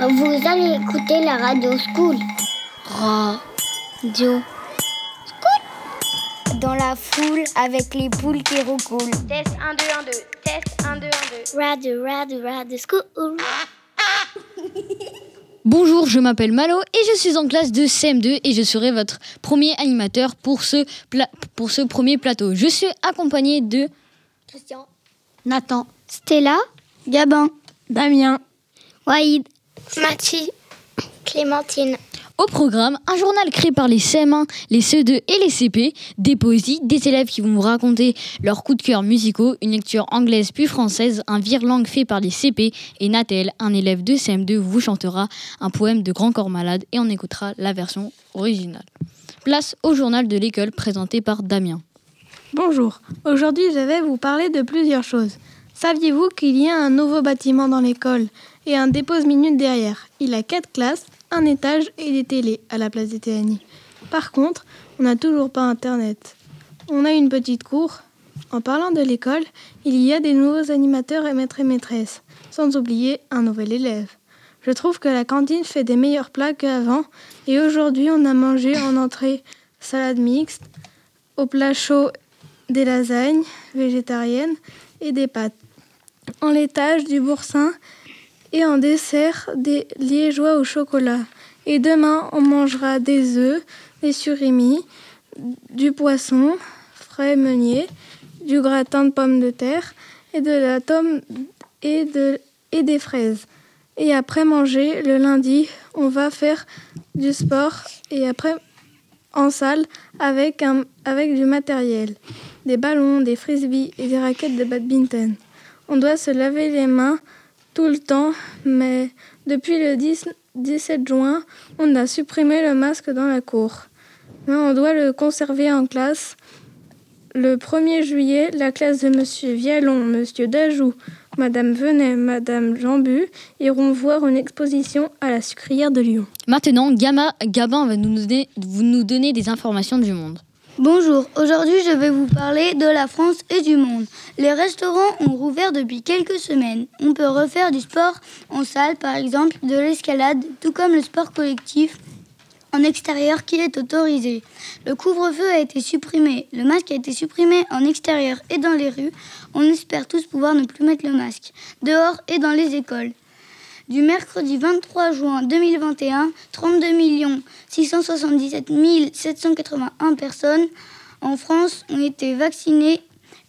Vous allez écouter la radio School. Radio. School? Dans la foule avec les poules qui roucoulent. Test 1, 2, 1, 2. Test 1, 2, 1, 2. Radio, radio, radio School. Bonjour, je m'appelle Malo et je suis en classe de CM2 et je serai votre premier animateur pour ce, pour ce premier plateau. Je suis accompagné de Christian, Nathan, Stella, Gabin, Damien, Waïd, Mathie, Clémentine. Au programme, un journal créé par les CM1, les CE2 et les CP, des poésies, des élèves qui vont vous raconter leurs coups de cœur musicaux, une lecture anglaise puis française, un vire-langue fait par les CP et Natel, un élève de CM2, vous chantera un poème de Grand Corps Malade et on écoutera la version originale. Place au journal de l'école présenté par Damien. Bonjour, aujourd'hui je vais vous parler de plusieurs choses. Saviez-vous qu'il y a un nouveau bâtiment dans l'école? Et un dépose minute derrière Il a quatre classes un étage et des télés à la place des TNI. Par contre, on n'a toujours pas Internet. On a une petite cour. En parlant de l'école, il y a des nouveaux animateurs et maîtres et maîtresses, sans oublier un nouvel élève. Je trouve que la cantine fait des meilleurs plats qu'avant et aujourd'hui on a mangé en entrée salade mixte, au plat chaud des lasagnes végétariennes et des pâtes. En l'étage du boursin et en dessert des liégeois au chocolat. Et demain, on mangera des œufs, des surimi, du poisson frais meunier, du gratin de pommes de terre et de la tome et, de, et des fraises. Et après manger, le lundi, on va faire du sport et après en salle avec, un, avec du matériel, des ballons, des frisbees et des raquettes de badminton. On doit se laver les mains tout le temps, mais depuis le 10, 17 juin, on a supprimé le masque dans la cour. Mais on doit le conserver en classe. Le 1er juillet, la classe de Monsieur Vialon, Monsieur Dajou, Madame Venet, Madame Jambu iront voir une exposition à la sucrière de Lyon. Maintenant, Gama, Gabin va nous donner, vous nous donner des informations du monde. Bonjour, aujourd'hui je vais vous parler de la France et du monde. Les restaurants ont rouvert depuis quelques semaines. On peut refaire du sport en salle, par exemple de l'escalade, tout comme le sport collectif en extérieur qui est autorisé. Le couvre-feu a été supprimé, le masque a été supprimé en extérieur et dans les rues. On espère tous pouvoir ne plus mettre le masque, dehors et dans les écoles. Du mercredi 23 juin 2021, 32 677 781 personnes en France ont été vaccinées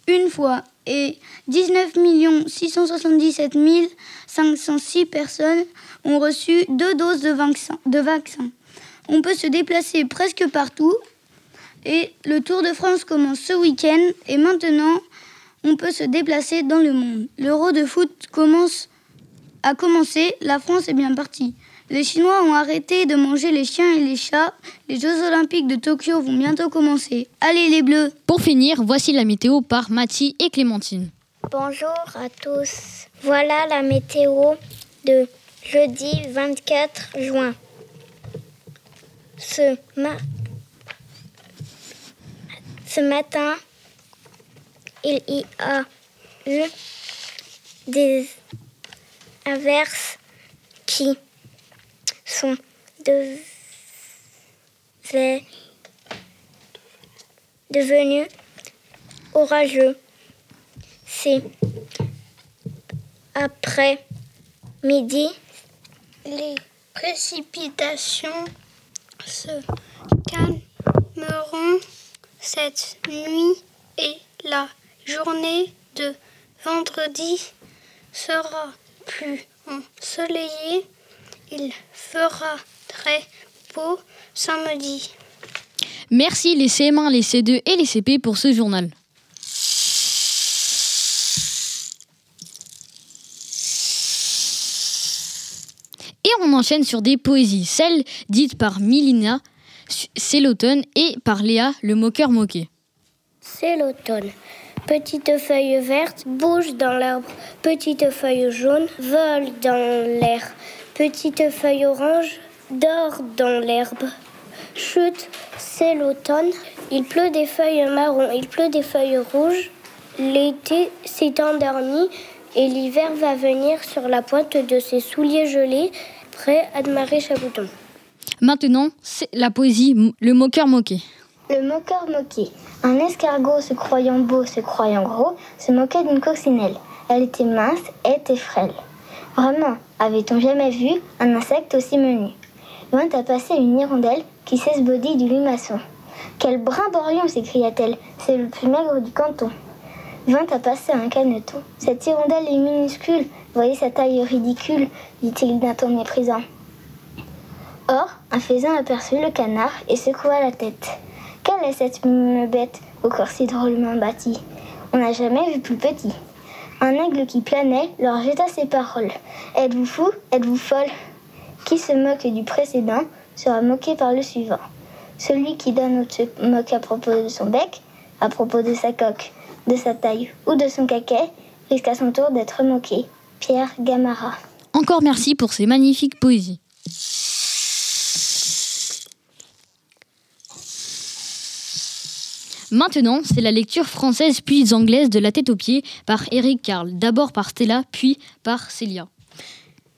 une fois et 19 677 506 personnes ont reçu deux doses de vaccin, de vaccin. On peut se déplacer presque partout et le Tour de France commence ce week-end et maintenant on peut se déplacer dans le monde. L'Euro de foot commence a commencé, la France est bien partie. Les Chinois ont arrêté de manger les chiens et les chats. Les Jeux Olympiques de Tokyo vont bientôt commencer. Allez les Bleus Pour finir, voici la météo par Mathie et Clémentine. Bonjour à tous. Voilà la météo de jeudi 24 juin. Ce, Ce matin, il y a eu des averses qui sont devenus orageux. C'est après midi, les précipitations se calmeront cette nuit et la journée de vendredi sera plus ensoleillé. Il fera très beau samedi. Merci les CM1, les C2 et les CP pour ce journal. Et on enchaîne sur des poésies, celles dites par Milina, c'est l'automne, et par Léa, le moqueur moqué. C'est l'automne. Petite feuille verte bouge dans l'arbre. Petite feuille jaune vole dans l'air. Petite feuille orange dort dans l'herbe. Chute, c'est l'automne. Il pleut des feuilles marron, il pleut des feuilles rouges. L'été s'est endormi et l'hiver va venir sur la pointe de ses souliers gelés Vrai, Anne-Marie Chabouton. Maintenant, c'est la poésie Le moqueur moqué. Le moqueur moqué. Un escargot se croyant beau, se croyant gros, se moquait d'une coccinelle. Elle était mince et frêle. Vraiment, avait-on jamais vu un insecte aussi menu? Vint à passer une hirondelle qui s'esbaudit du limaçon. Quel brimborion s'écria-t-elle, c'est le plus maigre du canton. Vint à passer un caneton. Cette hirondelle est minuscule, voyez sa taille ridicule, dit-il d'un ton méprisant. Or, un faisan aperçut le canard et secoua la tête. Quelle est cette bête au corps si drôlement bâti? On n'a jamais vu plus petit. Un aigle qui planait leur jeta ces paroles. Êtes-vous fou? Êtes-vous folle? Qui se moque du précédent sera moqué par le suivant. Celui qui donne ou se moque à propos de son bec, à propos de sa coque, de sa taille ou de son caquet, risque à son tour d'être moqué. Pierre Gamara. Encore merci pour ces magnifiques poésies. Maintenant, c'est la lecture française puis anglaise de La tête aux pieds par Eric Carl. D'abord par Stella, puis par Célia.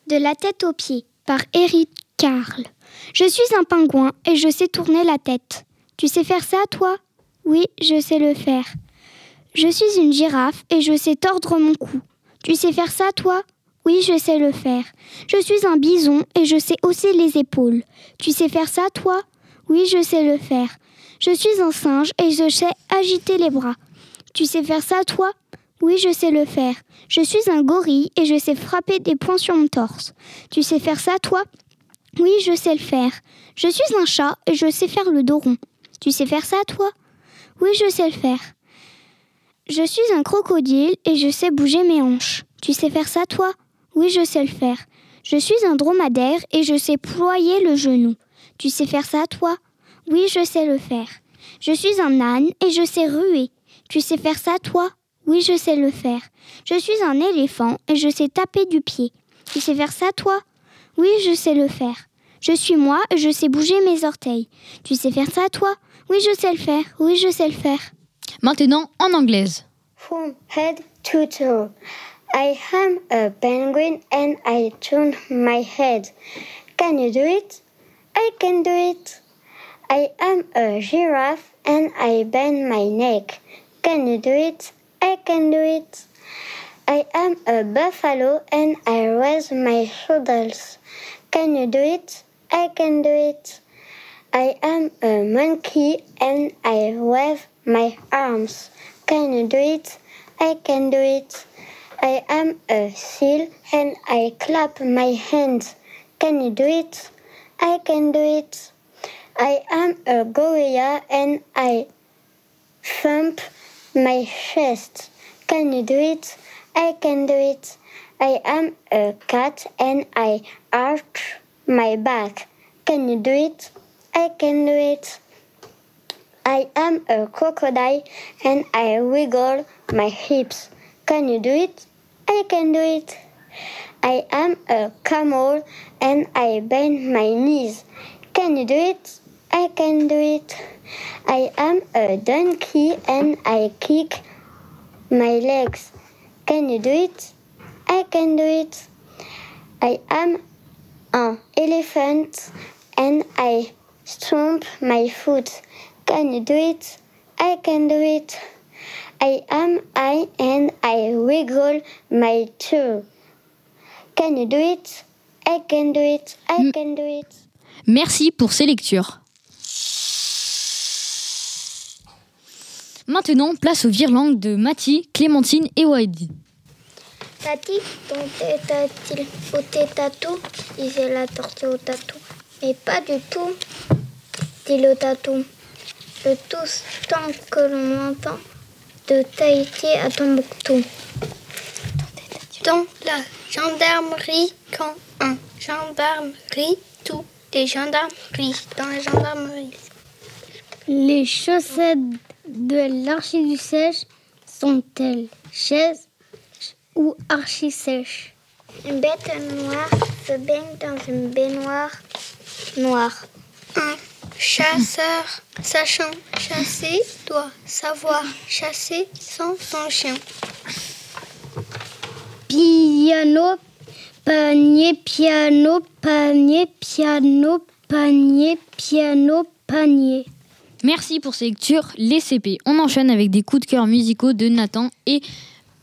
De la tête aux pieds, par Eric Carl. Je suis un pingouin et je sais tourner la tête. Tu sais faire ça, toi? Oui, je sais le faire. Je suis une girafe et je sais tordre mon cou. Tu sais faire ça, toi? Oui, je sais le faire. Je suis un bison et je sais hausser les épaules. Tu sais faire ça, toi? Oui, je sais le faire. Je suis un singe et je sais agiter les bras. Tu sais faire ça, toi? Oui, je sais le faire. Je suis un gorille et je sais frapper des poings sur mon torse. Tu sais faire ça, toi? Oui, je sais le faire. Je suis un chat et je sais faire le dos rond. Tu sais faire ça, toi? Oui, je sais le faire. Je suis un crocodile et je sais bouger mes hanches. Tu sais faire ça, toi? Oui, je sais le faire. Je suis un dromadaire et je sais ployer le genou. Tu sais faire ça, toi? Oui, je sais le faire. Je suis un âne et je sais ruer. Tu sais faire ça, toi? Oui, je sais le faire. Je suis un éléphant et je sais taper du pied. Tu sais faire ça, toi? Oui, je sais le faire. Je suis moi et je sais bouger mes orteils. Tu sais faire ça, toi? Oui, je sais le faire. Oui, je sais le faire. Maintenant, en anglaise. From head to toe. I am a penguin and I turn my head. Can you do it? I can do it. I am a giraffe and I bend my neck. Can you do it? I can do it. I am a buffalo and I raise my shoulders. Can you do it? I can do it. I am a monkey and I wave my arms. Can you do it? I can do it. I am a seal and I clap my hands. Can you do it? I can do it. I am a gorilla and I thump my chest. Can you do it? I can do it. I am a cat and I arch my back. Can you do it? I can do it. I am a crocodile and I wiggle my hips. Can you do it? I can do it. I am a camel and I bend my knees. Can you do it? I can do it. I am a donkey and I kick my legs. Can you do it? I can do it. I am an elephant and I stomp my foot. Can you do it? I can do it. I am I and I wiggle my toe. Can you do it? I can do it. I can do it. Merci pour ces lectures. Maintenant, place aux virelangues de Mathie, Clémentine et Wadi. Tati, ton tête-a-t-il ôté tatou disait la tortue au tatou. Mais pas du tout, dit le tatou. Le tous tant que l'on entend de Tahiti à Tombouctou. Dans la gendarmerie, quand un gendarme rit, tous les gendarmes rient dans la gendarmerie. Les chaussettes de l'archiduchesse sont-elles chaises ou archi-sèches Une bête noire se baigne dans une baignoire noire. Un chasseur, sachant chasser, doit savoir chasser sans son chien. Piano Panier, piano, panier, piano, panier, piano, panier. Merci pour ces lectures, les CP. On enchaîne avec des coups de cœur musicaux de Nathan et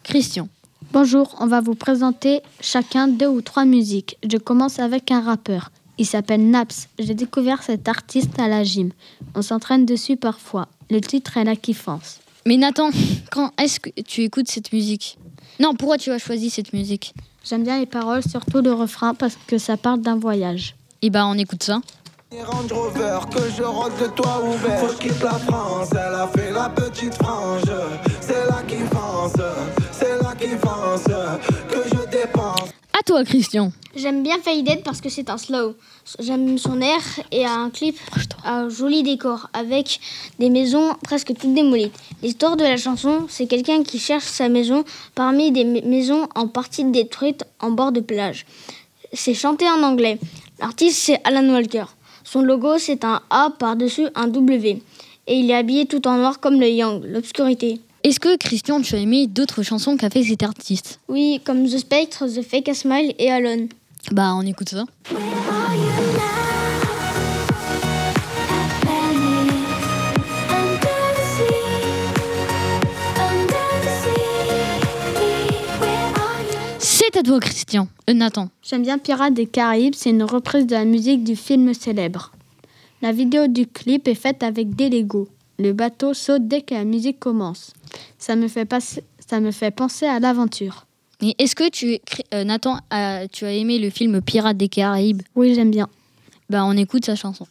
Christian. Bonjour, on va vous présenter chacun deux ou trois musiques. Je commence avec un rappeur. Il s'appelle Naps. J'ai découvert cet artiste à la gym. On s'entraîne dessus parfois. Le titre est La Kiffance. Mais Nathan, quand est-ce que tu écoutes cette musique? Non, pourquoi tu as choisi cette musique? J'aime bien les paroles, surtout le refrain, parce que ça parle d'un voyage. Eh ben, on écoute ça. Range Rover, que je rentre de toi ouvert. Faut que je quitte la France, elle a fait la petite frange. C'est là qui pense, c'est là qui pense que je dépense. À toi, Christian. J'aime bien Faded parce que c'est un slow. J'aime son air et un clip un joli décor avec des maisons presque toutes démolies. L'histoire de la chanson, c'est quelqu'un qui cherche sa maison parmi des ma- maisons en partie détruites en bord de plage. C'est chanté en anglais. L'artiste, c'est Alan Walker. Son logo, c'est un A par-dessus un W. Et il est habillé tout en noir comme le Yang, l'obscurité. Est-ce que, Christian, tu as aimé d'autres chansons qu'a fait cet artiste? Oui, comme The Spectre, The Fake a Smile et Alone. Bah, on écoute ça. C'est à toi, Christian? Euh, Nathan. J'aime bien Pirates des Caraïbes, c'est une reprise de la musique du film célèbre. La vidéo du clip est faite avec des Legos. Le bateau saute dès que la musique commence. Ça me fait, passer- ça me fait penser à l'aventure. Et est-ce que tu, euh, Nathan, as- tu as aimé le film Pirates des Caraïbes? Oui, j'aime bien. Bah, on écoute sa chanson.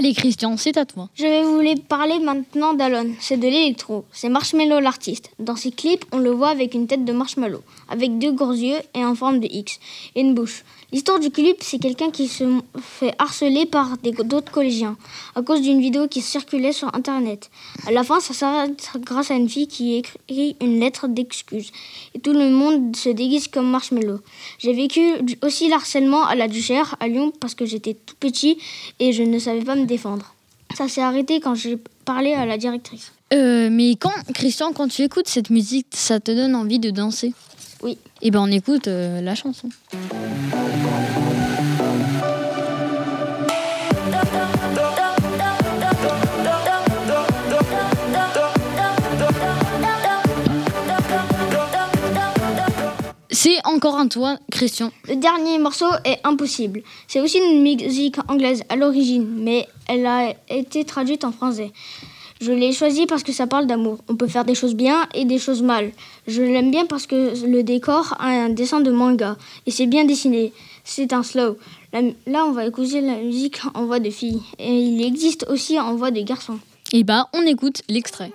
Allez, Christian, c'est à toi. Je vais vous les parler maintenant d'Alone. C'est de l'électro. C'est Marshmello l'artiste. Dans ses clips, on le voit avec une tête de marshmallow, avec deux gros yeux et en forme de X, et une bouche. L'histoire du clip, c'est quelqu'un qui se fait harceler par d'autres collégiens à cause d'une vidéo qui circulait sur Internet. À la fin, ça s'arrête grâce à une fille qui écrit une lettre d'excuse. Et tout le monde se déguise comme marshmallow. J'ai vécu aussi l'harcèlement à la Duchère, à Lyon, parce que j'étais tout petit et je ne savais pas me défendre. Ça s'est arrêté quand j'ai parlé à la directrice. Euh, mais quand, Christian, quand tu écoutes cette musique, ça te donne envie de danser? Oui. Eh ben, on écoute euh, la chanson. C'est encore un toi, Christian. Le dernier morceau est Impossible. C'est aussi une musique anglaise à l'origine, mais elle a été traduite en français. Je l'ai choisi parce que ça parle d'amour. On peut faire des choses bien et des choses mal. Je l'aime bien parce que le décor a un dessin de manga et c'est bien dessiné. C'est un slow. Là, on va écouter la musique en voix de fille et il existe aussi en voix de garçon. Eh ben, on écoute l'extrait.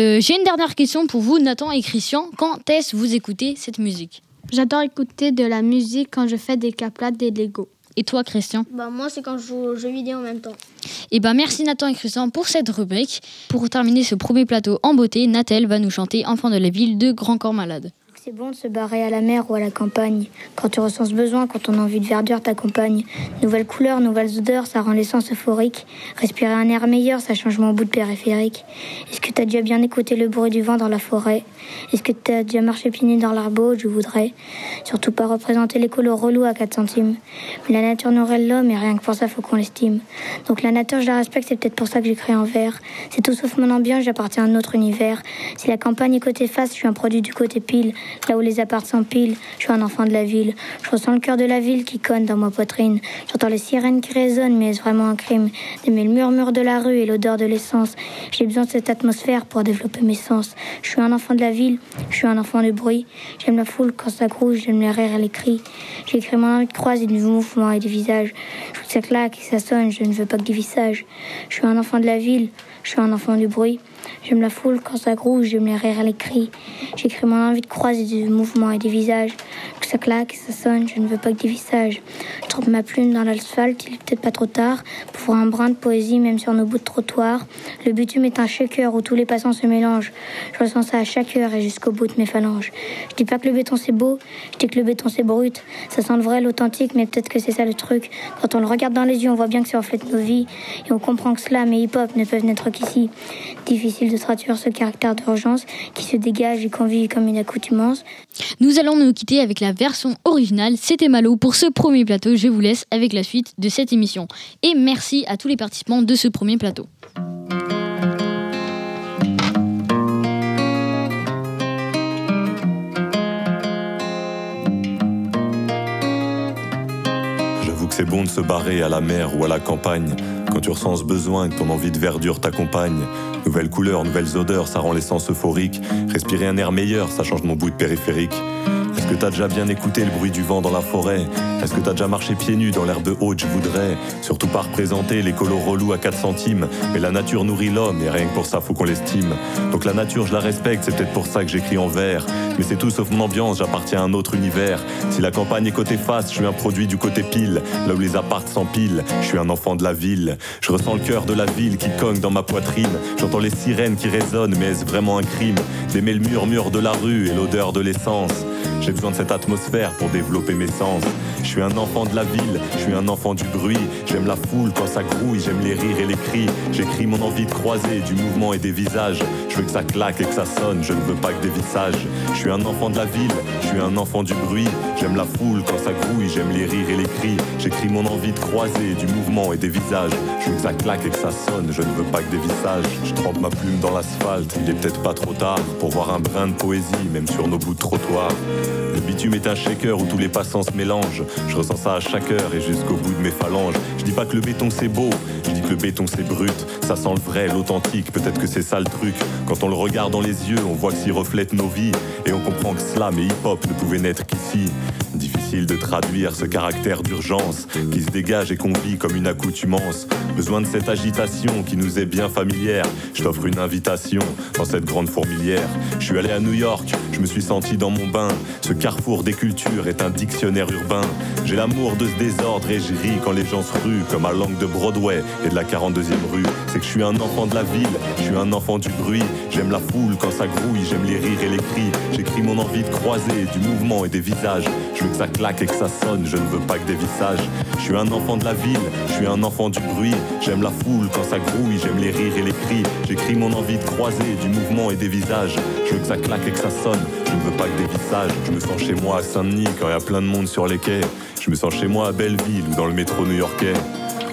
Euh, J'ai une dernière question pour vous, Nathan et Christian. Quand est-ce vous écoutez cette musique? J'adore écouter de la musique quand je fais des caplats des Legos. Et toi, Christian? Bah, moi, c'est quand je joue aux jeux vidéo en même temps. Eh ben merci Nathan et Christian pour cette rubrique. Pour terminer ce premier plateau en beauté, Nathel va nous chanter Enfant de la ville de Grand Corps Malade. C'est bon de se barrer à la mer ou à la campagne. Quand tu ressens ce besoin, quand ton envie de verdure t'accompagne. Nouvelles couleurs, nouvelles odeurs, ça rend l'essence euphorique. Respirer un air meilleur, ça change mon bout de périphérique. Est-ce que t'as déjà bien écouté le bruit du vent dans la forêt? Est-ce que t'as déjà marché pieds dans l'arbre Je voudrais. Surtout pas représenter les colos relous à 4 centimes. Mais la nature n'aurait l'homme et rien que pour ça, faut qu'on l'estime. Donc la nature, je la respecte, c'est peut-être pour ça que j'ai en vert. C'est tout sauf mon ambiance, j'appartiens à un autre univers. Si la campagne est côté face, je suis un produit du côté pile. Là où les apparts s'empilent, je suis un enfant de la ville. Je ressens le cœur de la ville qui conne dans ma poitrine. J'entends les sirènes qui résonnent, mais est-ce vraiment un crime? D'aimer le murmure de la rue et l'odeur de l'essence. J'ai besoin de cette atmosphère pour développer mes sens. Je suis un enfant de la ville, je suis un enfant du bruit. J'aime la foule quand ça grouille, j'aime les rires et les cris. J'ai écrit mon envie de croiser du mouvement et du visage. Je veux que ça claque et ça sonne, je ne veux pas que du visage. Je suis un enfant de la ville, je suis un enfant du bruit. J'aime la foule quand ça grouille, j'aime les rires et les cris. J'écris mon envie de croiser du mouvement et des visages. Que ça claque, ça sonne, je ne veux pas que des visages. Je trempe ma plume dans l'asphalte, il est peut-être pas trop tard pour voir un brin de poésie même sur nos bouts de trottoir. Le bitume est un shaker où tous les passants se mélangent. Je ressens ça à chaque heure et jusqu'au bout de mes phalanges. Je dis pas que le béton c'est beau, je dis que le béton c'est brut. Ça sent le vrai, l'authentique, mais peut-être que c'est ça le truc. Quand on le regarde dans les yeux, on voit bien que ça reflète nos vies et on comprend que slam et hip-hop ne peuvent n'être qu'ici. De traduire ce caractère d'urgence qui se dégage et qu'on vit comme une accoutumance. Nous allons nous quitter avec la version originale. C'était Malo pour ce premier plateau. Je vous laisse avec la suite de cette émission. Et merci à tous les participants de ce premier plateau. J'avoue que c'est bon de se barrer à la mer ou à la campagne. Quand tu ressens besoin, que ton envie de verdure t'accompagne. Nouvelles couleurs, nouvelles odeurs, ça rend les sens euphoriques. Respirer un air meilleur, ça change mon bout de périphérique. Que t'as déjà bien écouté le bruit du vent dans la forêt? Est-ce que t'as déjà marché pieds nus dans l'herbe haute Je voudrais surtout pas représenter les colos relous à 4 centimes. Mais la nature nourrit l'homme et rien que pour ça faut qu'on l'estime. Donc la nature je la respecte, c'est peut-être pour ça que j'écris en vers. Mais c'est tout sauf mon ambiance, j'appartiens à un autre univers. Si la campagne est côté face, je suis un produit du côté pile. Là où les apparts s'empilent, je suis un enfant de la ville. Je ressens le cœur de la ville qui cogne dans ma poitrine. J'entends les sirènes qui résonnent, mais est-ce vraiment un crime? D'aimer le murmure de la rue et l'odeur de l'essence j'ai besoin de cette atmosphère pour développer mes sens. Je suis un enfant de la ville, je suis un enfant du bruit. J'aime la foule quand ça grouille, j'aime les rires et les cris. J'écris mon envie de croiser du mouvement et des visages. Je veux que ça claque et que ça sonne, je ne veux pas que des visages. Je suis un enfant de la ville, je suis un enfant du bruit. J'aime la foule quand ça grouille, j'aime les rires et les cris. J'écris mon envie de croiser du mouvement et des visages. Je veux que ça claque et que ça sonne, je ne veux pas que des visages. Je trempe ma plume dans l'asphalte, il est peut-être pas trop tard pour voir un brin de poésie, même sur nos bouts de trottoir. Le bitume est un shaker où tous les passants se mélangent. Je ressens ça à chaque heure et jusqu'au bout de mes phalanges. Je dis pas que le béton c'est beau, je dis que le béton c'est brut. Ça sent le vrai, l'authentique, peut-être que c'est ça le truc. Quand on le regarde dans les yeux, on voit que s'y reflète nos vies. Et on comprend que slam et hip-hop ne pouvaient naître qu'ici. Difficile de traduire ce caractère d'urgence qui se dégage et qu'on comme une accoutumance. Besoin de cette agitation qui nous est bien familière. Je t'offre une invitation dans cette grande fourmilière. Je suis allé à New York, je me suis senti dans mon bain. Ce carrefour des cultures est un dictionnaire urbain. J'ai l'amour de ce désordre et je ris quand les gens se ruent comme à langue de Broadway et de la 42e rue. C'est que je suis un enfant de la ville, je suis un enfant du bruit. J'aime la foule quand ça grouille, j'aime les rires et les cris. J'écris mon envie de croiser du mouvement et des visages. Je veux que ça claque et que ça sonne, je ne veux pas que des visages. Je suis un enfant de la ville, je suis un enfant du bruit. J'aime la foule quand ça grouille, j'aime les rires et les cris. J'écris mon envie de croiser du mouvement et des visages. Je veux que ça claque et que ça sonne, je ne veux pas que des visages. Je me sens chez moi à Saint-Denis quand il y a plein de monde sur les quais. Je me sens chez moi à Belleville ou dans le métro new-yorkais.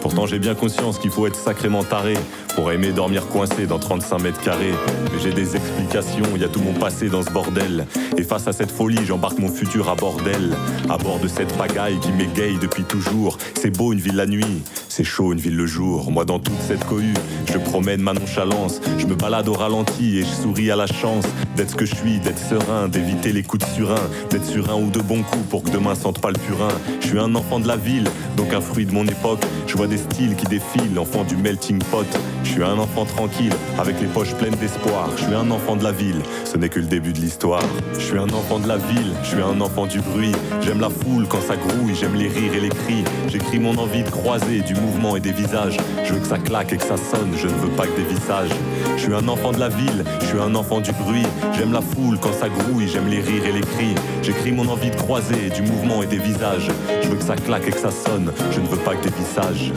Pourtant j'ai bien conscience qu'il faut être sacrément taré pour aimer dormir coincé dans 35 mètres carrés. Mais j'ai des explications, il y a tout mon passé dans ce bordel. Et face à cette folie, j'embarque mon futur à bordel. À bord de cette pagaille qui m'égaye depuis toujours. C'est beau une ville la nuit, c'est chaud une ville le jour. Moi dans toute cette cohue, je promène ma nonchalance. Je me balade au ralenti et je souris à la chance d'être ce que je suis, d'être serein, d'éviter les coups de surin, d'être sur un ou deux bons coups pour que demain sente pas le purin. Je suis un enfant de la ville, donc un fruit de mon époque. Je vois des styles qui défilent, enfant du melting pot. Je suis un enfant tranquille, avec les poches pleines d'espoir. Je suis un enfant de la ville, ce n'est que le début de l'histoire. Je suis un enfant de la ville, je suis un enfant du bruit. J'aime la foule quand ça grouille, j'aime les rires et les cris. J'écris mon envie de croiser du mouvement et des visages. Je veux que ça claque et que ça sonne, je ne veux pas que des visages. Je suis un enfant de la ville, je suis un enfant du bruit. J'aime la foule quand ça grouille, j'aime les rires et les cris. J'écris mon envie de croiser du mouvement et des visages. Je veux que ça claque et que ça sonne, je ne veux pas que des visages.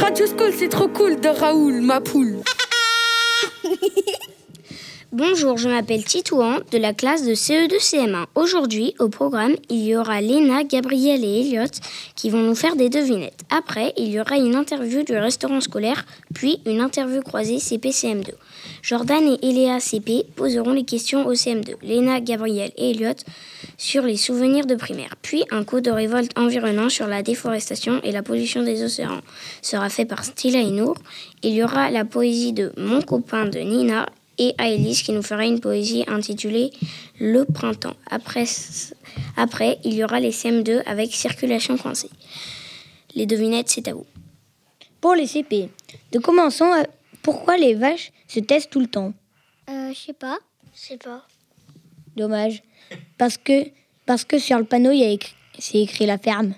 Radio School, c'est trop cool de Raoul, ma poule. Bonjour, je m'appelle Titouan de la classe de CE2-CM1. Aujourd'hui, au programme, il y aura Léna, Gabriel et Elliot qui vont nous faire des devinettes. Après, il y aura une interview du restaurant scolaire, puis une interview croisée CP-CM2. Jordan et Eléa CP poseront les questions au CM2. Léna, Gabriel et Elliot sur les souvenirs de primaire. Puis un coup de révolte environnant sur la déforestation et la pollution des océans sera fait par Stila Inour. Il y aura la poésie de Mon copain de Nina et Aélis qui nous fera une poésie intitulée Le printemps. Après, après, il y aura les CM2 avec Circulation coincée. Les devinettes, c'est à vous. Pour les CP, de commençons à pourquoi les vaches se taisent tout le temps? Euh, je sais pas. Je sais pas. Dommage. Parce que Parce que sur le panneau, il y a écrit, c'est écrit la ferme.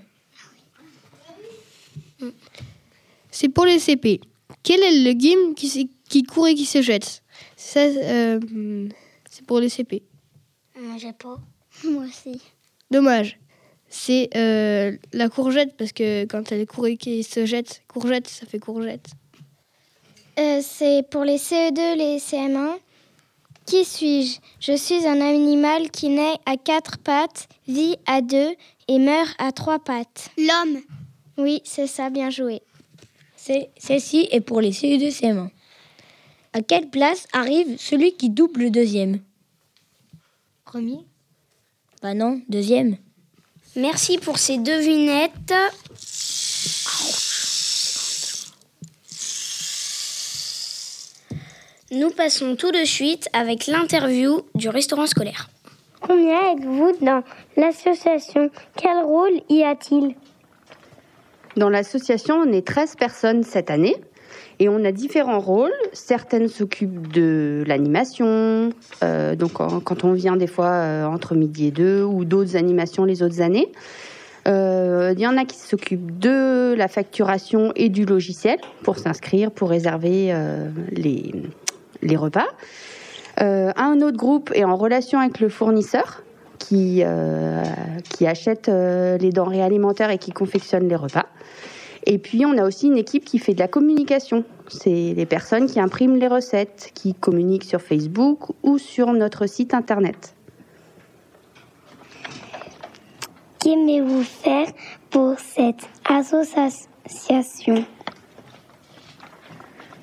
C'est pour les CP. Quel est le game qui, qui court et qui se jette? Ça, euh, c'est pour les CP. J'ai pas. Moi aussi. Dommage. C'est euh, la courgette parce que quand elle et qui se jette, courgette, ça fait courgette. Euh, c'est pour les CE2, les CM1. Qui suis-je? Je suis un animal qui naît à quatre pattes, vit à deux et meurt à trois pattes. L'homme. Oui, c'est ça, bien joué. C'est- Celle-ci est pour les CE2 CM1. À quelle place arrive celui qui double le deuxième? Premier? Bah non, deuxième. Merci pour ces devinettes. Nous passons tout de suite avec l'interview du restaurant scolaire. Combien êtes-vous dans l'association? Quel rôle y a-t-il? Dans l'association, on est 13 personnes cette année et on a différents rôles. Certaines s'occupent de l'animation, euh, donc quand on vient des fois euh, entre midi et deux, ou d'autres animations les autres années. Euh, Il y en a qui s'occupent de la facturation et du logiciel pour s'inscrire, pour réserver les, les repas. Un autre groupe est en relation avec le fournisseur qui, qui achète les denrées alimentaires et qui confectionne les repas. Et puis, on a aussi une équipe qui fait de la communication. C'est les personnes qui impriment les recettes, qui communiquent sur Facebook ou sur notre site internet. Qu'aimez-vous faire pour cette association?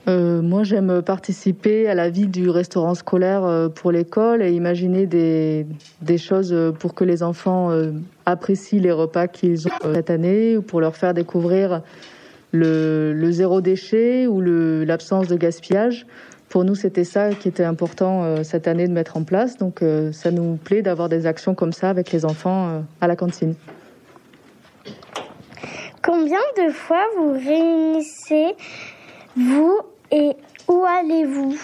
Euh, moi, j'aime participer à la vie du restaurant scolaire euh, pour l'école et imaginer des, choses pour que les enfants euh, apprécient les repas qu'ils ont cette année ou pour leur faire découvrir le, le zéro déchet ou l'absence de gaspillage. Pour nous, c'était ça qui était important cette année de mettre en place. Donc, ça nous plaît d'avoir des actions comme ça avec les enfants à la cantine. Combien de fois vous réunissez-vous et où allez-vous?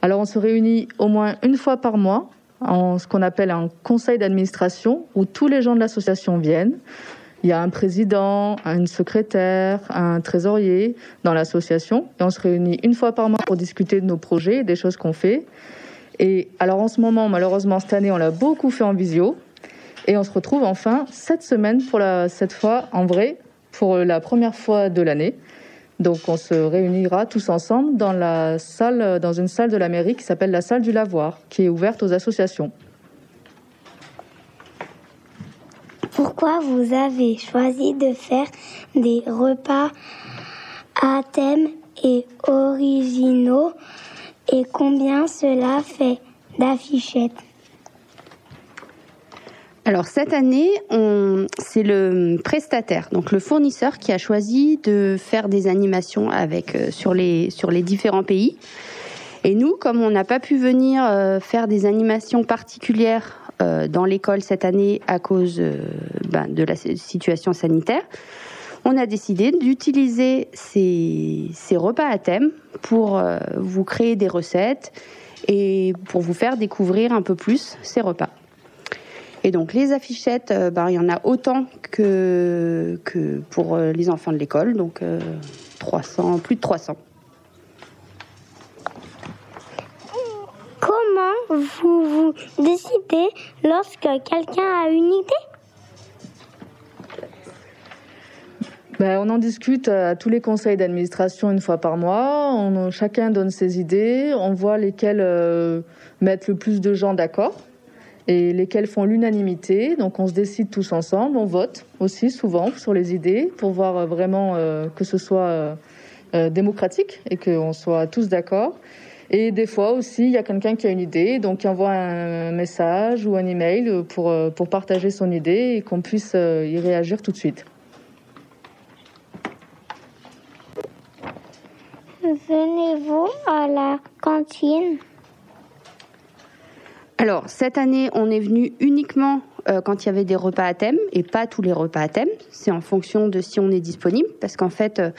Alors on se réunit au moins une fois par mois en ce qu'on appelle un conseil d'administration où tous les gens de l'association viennent. Il y a un président, une secrétaire, un trésorier dans l'association et on se réunit une fois par mois pour discuter de nos projets, des choses qu'on fait. Et alors en ce moment, malheureusement cette année, on l'a beaucoup fait en visio et on se retrouve enfin cette semaine pour la cette fois en vrai pour la première fois de l'année. Donc on se réunira tous ensemble dans la salle, dans une salle de la mairie qui s'appelle la salle du lavoir, qui est ouverte aux associations. Pourquoi vous avez choisi de faire des repas à thème et originaux et combien cela fait d'affichettes? Alors cette année, c'est le prestataire, donc le fournisseur, qui a choisi de faire des animations avec euh, sur les différents pays. Et nous, comme on n'a pas pu venir euh, faire des animations particulières euh, dans l'école cette année à cause ben, de la si- situation sanitaire, on a décidé d'utiliser ces, repas à thème pour vous créer des recettes et pour vous faire découvrir un peu plus ces repas. Et donc les affichettes, euh, ben, il y en a autant que, que pour euh, les enfants de l'école, donc euh, 300, plus de 300. Comment vous vous décidez lorsque quelqu'un a une idée? Ben, on en discute à tous les conseils d'administration une fois par mois. On, chacun donne ses idées. On voit lesquelles euh, mettent le plus de gens d'accord et lesquelles font l'unanimité. Donc on se décide tous ensemble. On vote aussi souvent sur les idées pour voir euh, vraiment euh, que ce soit euh, démocratique et qu'on soit tous d'accord. Et des fois aussi, il y a quelqu'un qui a une idée, donc qui envoie un message ou un email pour, pour partager son idée et qu'on puisse y réagir tout de suite. Venez-vous à la cantine? Alors cette année, on est venu uniquement euh, quand il y avait des repas à thème et pas tous les repas à thème. C'est en fonction de si on est disponible, parce qu'en fait, euh,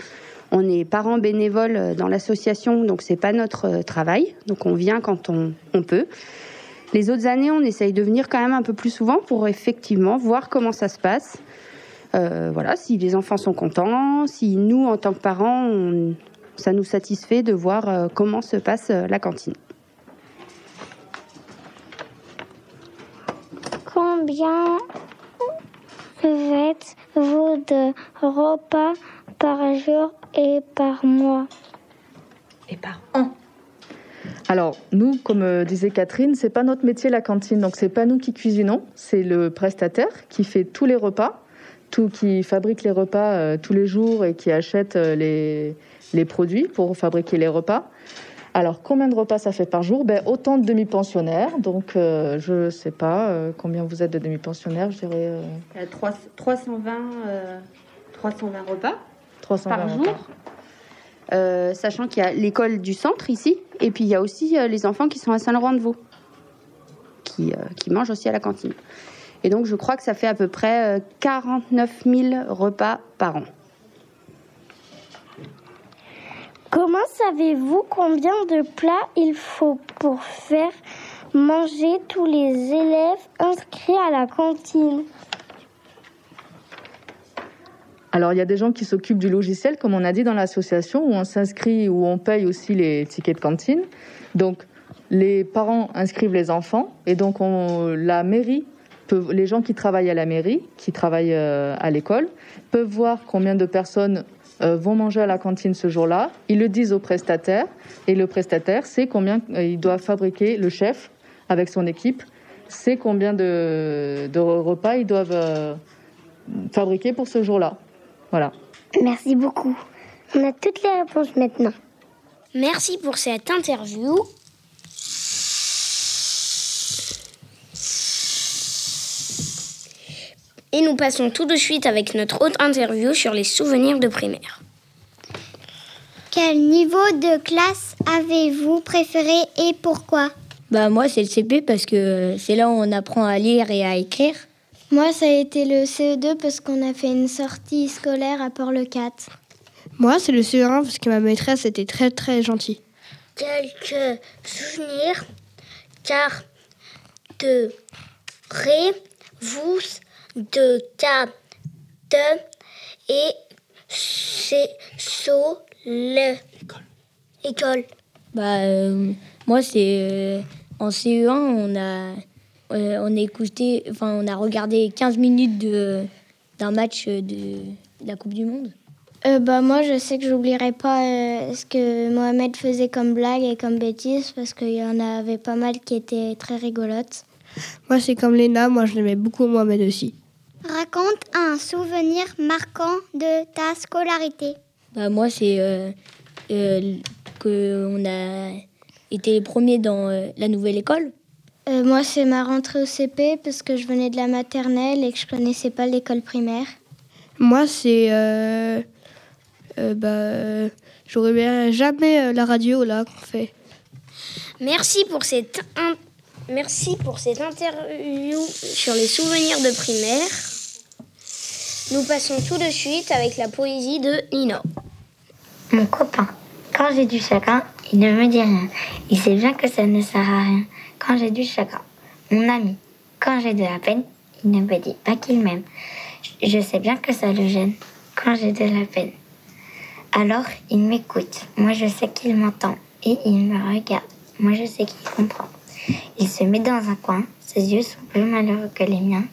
on est parents bénévoles euh, dans l'association, donc c'est pas notre euh, travail. Donc on vient quand on, on peut. Les autres années, on essaye de venir quand même un peu plus souvent pour effectivement voir comment ça se passe. Euh, voilà, si les enfants sont contents, si nous, en tant que parents, on- ça nous satisfait de voir euh, comment se passe la cantine. Combien faites-vous de repas par jour et par mois Et par an. Alors, nous, comme euh, disait Catherine, c'est pas notre métier la cantine, donc c'est pas nous qui cuisinons, c'est le prestataire qui fait tous les repas, tout, qui fabrique les repas euh, tous les jours et qui achète euh, les, les produits pour fabriquer les repas. Alors, combien de repas ça fait par jour? Ben, Autant de demi-pensionnaires, donc euh, je sais pas euh, combien vous êtes de demi-pensionnaires, je dirais euh, Il y a trois- 320, euh, 320 repas 320 par repas. jour. Euh, sachant qu'il y a l'école du centre ici, et puis il y a aussi les enfants qui sont à Saint-Laurent-de-Vaux, qui, qui mangent aussi à la cantine. Et donc je crois que ça fait à peu près euh, 49 000 repas par an. Comment savez-vous combien de plats il faut pour faire manger tous les élèves inscrits à la cantine? Alors, il y a des gens qui s'occupent du logiciel, comme on a dit dans l'association, où on s'inscrit, où on paye aussi les tickets de cantine. Donc, les parents inscrivent les enfants, et donc on, la mairie, les gens qui travaillent à la mairie, qui travaillent euh, à l'école, peuvent voir combien de personnes vont manger à la cantine ce jour-là. Ils le disent au prestataire, et le prestataire sait combien euh, il doit fabriquer, le chef, avec son équipe, sait combien de, de repas ils doivent euh, fabriquer pour ce jour-là. Voilà. Merci beaucoup. On a toutes les réponses maintenant. Merci pour cette interview. Et nous passons tout de suite avec notre autre interview sur les souvenirs de primaire. Quel niveau de classe avez-vous préféré et pourquoi? Bah moi c'est le CP parce que c'est là où on apprend à lire et à écrire. Moi, ça a été le CE2 parce qu'on a fait une sortie scolaire à Port-le-4. Moi, c'est le CE1 parce que ma maîtresse était très très gentille. Quelques souvenirs, car de ré, vous, de ta, de, et c'est so, le. École. Bah euh, moi c'est euh, en CE1 on a euh, on a écouté enfin on a regardé 15 minutes de d'un match de, de la Coupe du monde. Euh, bah, moi, je sais que j'oublierai pas euh, ce que Mohamed faisait comme blague et comme bêtise parce qu'il y en avait pas mal qui étaient très rigolotes. Moi, c'est comme Léna, moi je l'aimais beaucoup Mohamed aussi. Raconte un souvenir marquant de ta scolarité. Bah moi c'est euh, euh, que on a été les premiers dans euh, la nouvelle école. Euh, moi, c'est ma rentrée au CP parce que je venais de la maternelle et que je connaissais pas l'école primaire. Moi, c'est. euh, euh, bah, J'aurais bien jamais euh, la radio là qu'on fait. Merci pour cette, Merci pour cette interview sur les souvenirs de primaire. Nous passons tout de suite avec la poésie de Nino. Mon copain, quand j'ai du chagrin, il ne me dit rien. Il sait bien que ça ne sert à rien. Quand j'ai du chagrin. Mon ami, quand j'ai de la peine, il ne me dit pas qu'il m'aime. Je sais bien que ça le gêne quand j'ai de la peine. Alors, il m'écoute. Moi, je sais qu'il m'entend. Et il me regarde. Moi, je sais qu'il comprend. Il se met dans un coin. Ses yeux sont plus malheureux que les miens.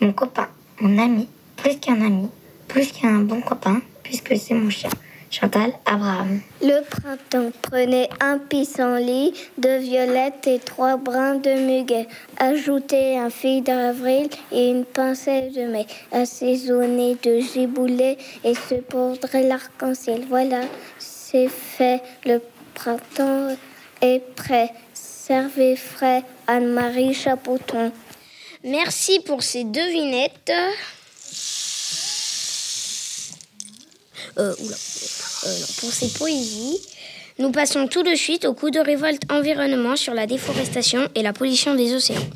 Mon copain, mon ami, plus qu'un ami, plus qu'un bon copain, puisque c'est mon chien. Chantal Abraham. Le printemps prenait un pissenlit de violettes et trois brins de muguet. Ajoutez un fil d'avril et une pincée de mai. Assaisonner de giboulée et se poudrer l'arc-en-ciel. Voilà, c'est fait. Le printemps est prêt. Servez frais Anne-Marie Chapoton. Merci pour ces devinettes. Euh, oula, euh, non, pour ces poésies. Nous passons tout de suite au coup de révolte environnement sur la déforestation et la pollution des océans.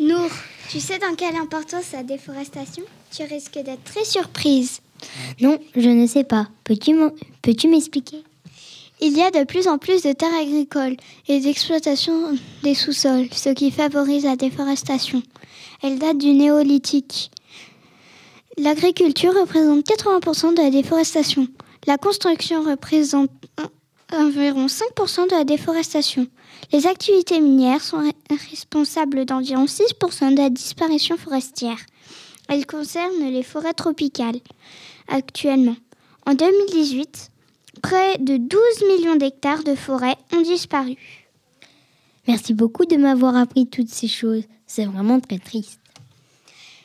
Nour, tu sais dans quelle importance la déforestation? Tu risques d'être très surprise. Non, je ne sais pas. Peux-tu m'expliquer? Il y a de plus en plus de terres agricoles et d'exploitation des sous-sols, ce qui favorise la déforestation. Elle date du néolithique. L'agriculture représente 80% de la déforestation. La construction représente environ 5% de la déforestation. Les activités minières sont responsables d'environ 6% de la disparition forestière. Elles concernent les forêts tropicales actuellement. En 2018, près de 12 millions d'hectares de forêts ont disparu. Merci beaucoup de m'avoir appris toutes ces choses. C'est vraiment très triste.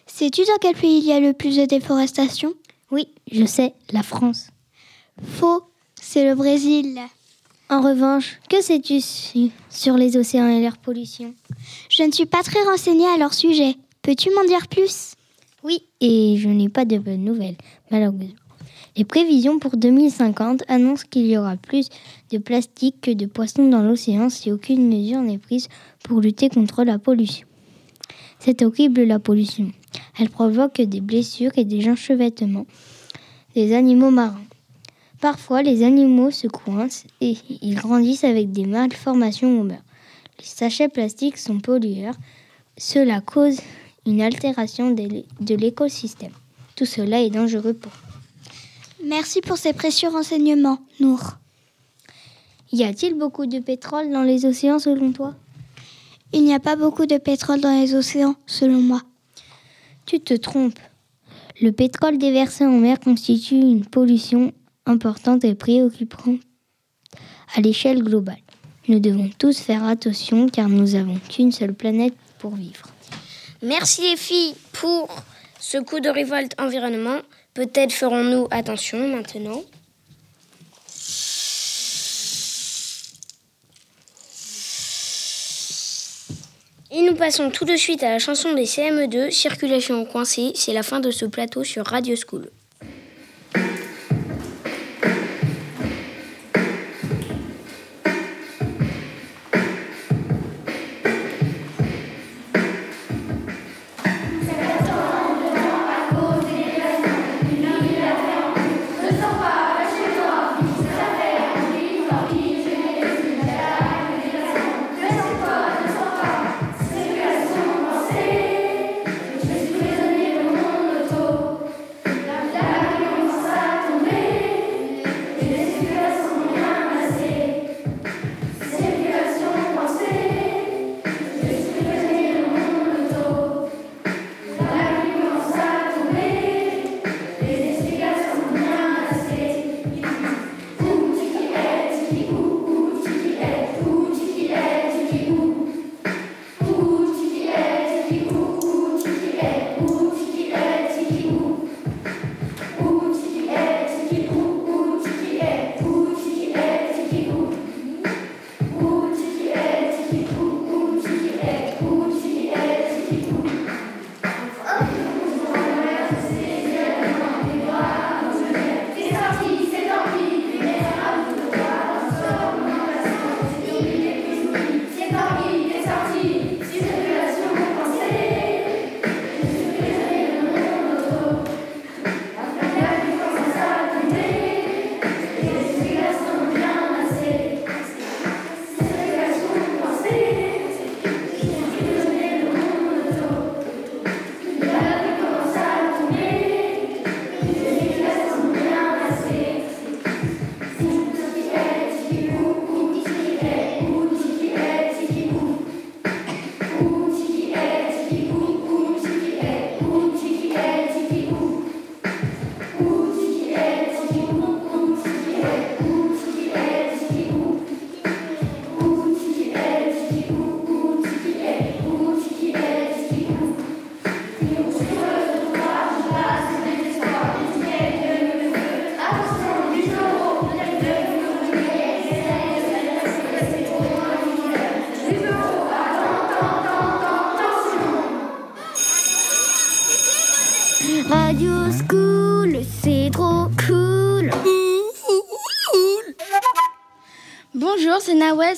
Sais-tu dans quel pays il y a le plus de déforestation? Oui, je sais, la France. Faux, c'est le Brésil. En revanche, que sais-tu sur les océans et leur pollution? Je ne suis pas très renseignée à leur sujet. Peux-tu m'en dire plus? Oui, et je n'ai pas de bonnes nouvelles, malheureusement. Les prévisions pour 2050 annoncent qu'il y aura plus de plastique que de poissons dans l'océan si aucune mesure n'est prise pour lutter contre la pollution. C'est horrible la pollution. Elle provoque des blessures et des enchevêtrements des animaux marins. Parfois, les animaux se coincent et ils grandissent avec des malformations ou meurent. Les sachets plastiques sont pollueurs. Cela cause une altération de l'écosystème. Tout cela est dangereux pour Merci pour ces précieux renseignements, Nour. Y a-t-il beaucoup de pétrole dans les océans selon toi? Il n'y a pas beaucoup de pétrole dans les océans, selon moi. Tu te trompes. Le pétrole déversé en mer constitue une pollution importante et préoccupante à l'échelle globale. Nous devons tous faire attention car nous n'avons qu'une seule planète pour vivre. Merci les filles pour ce coup de révolte environnement. Peut-être ferons-nous attention maintenant. Et nous passons tout de suite à la chanson des CME2, Circulation coincée. C'est la fin de ce plateau sur Radio School.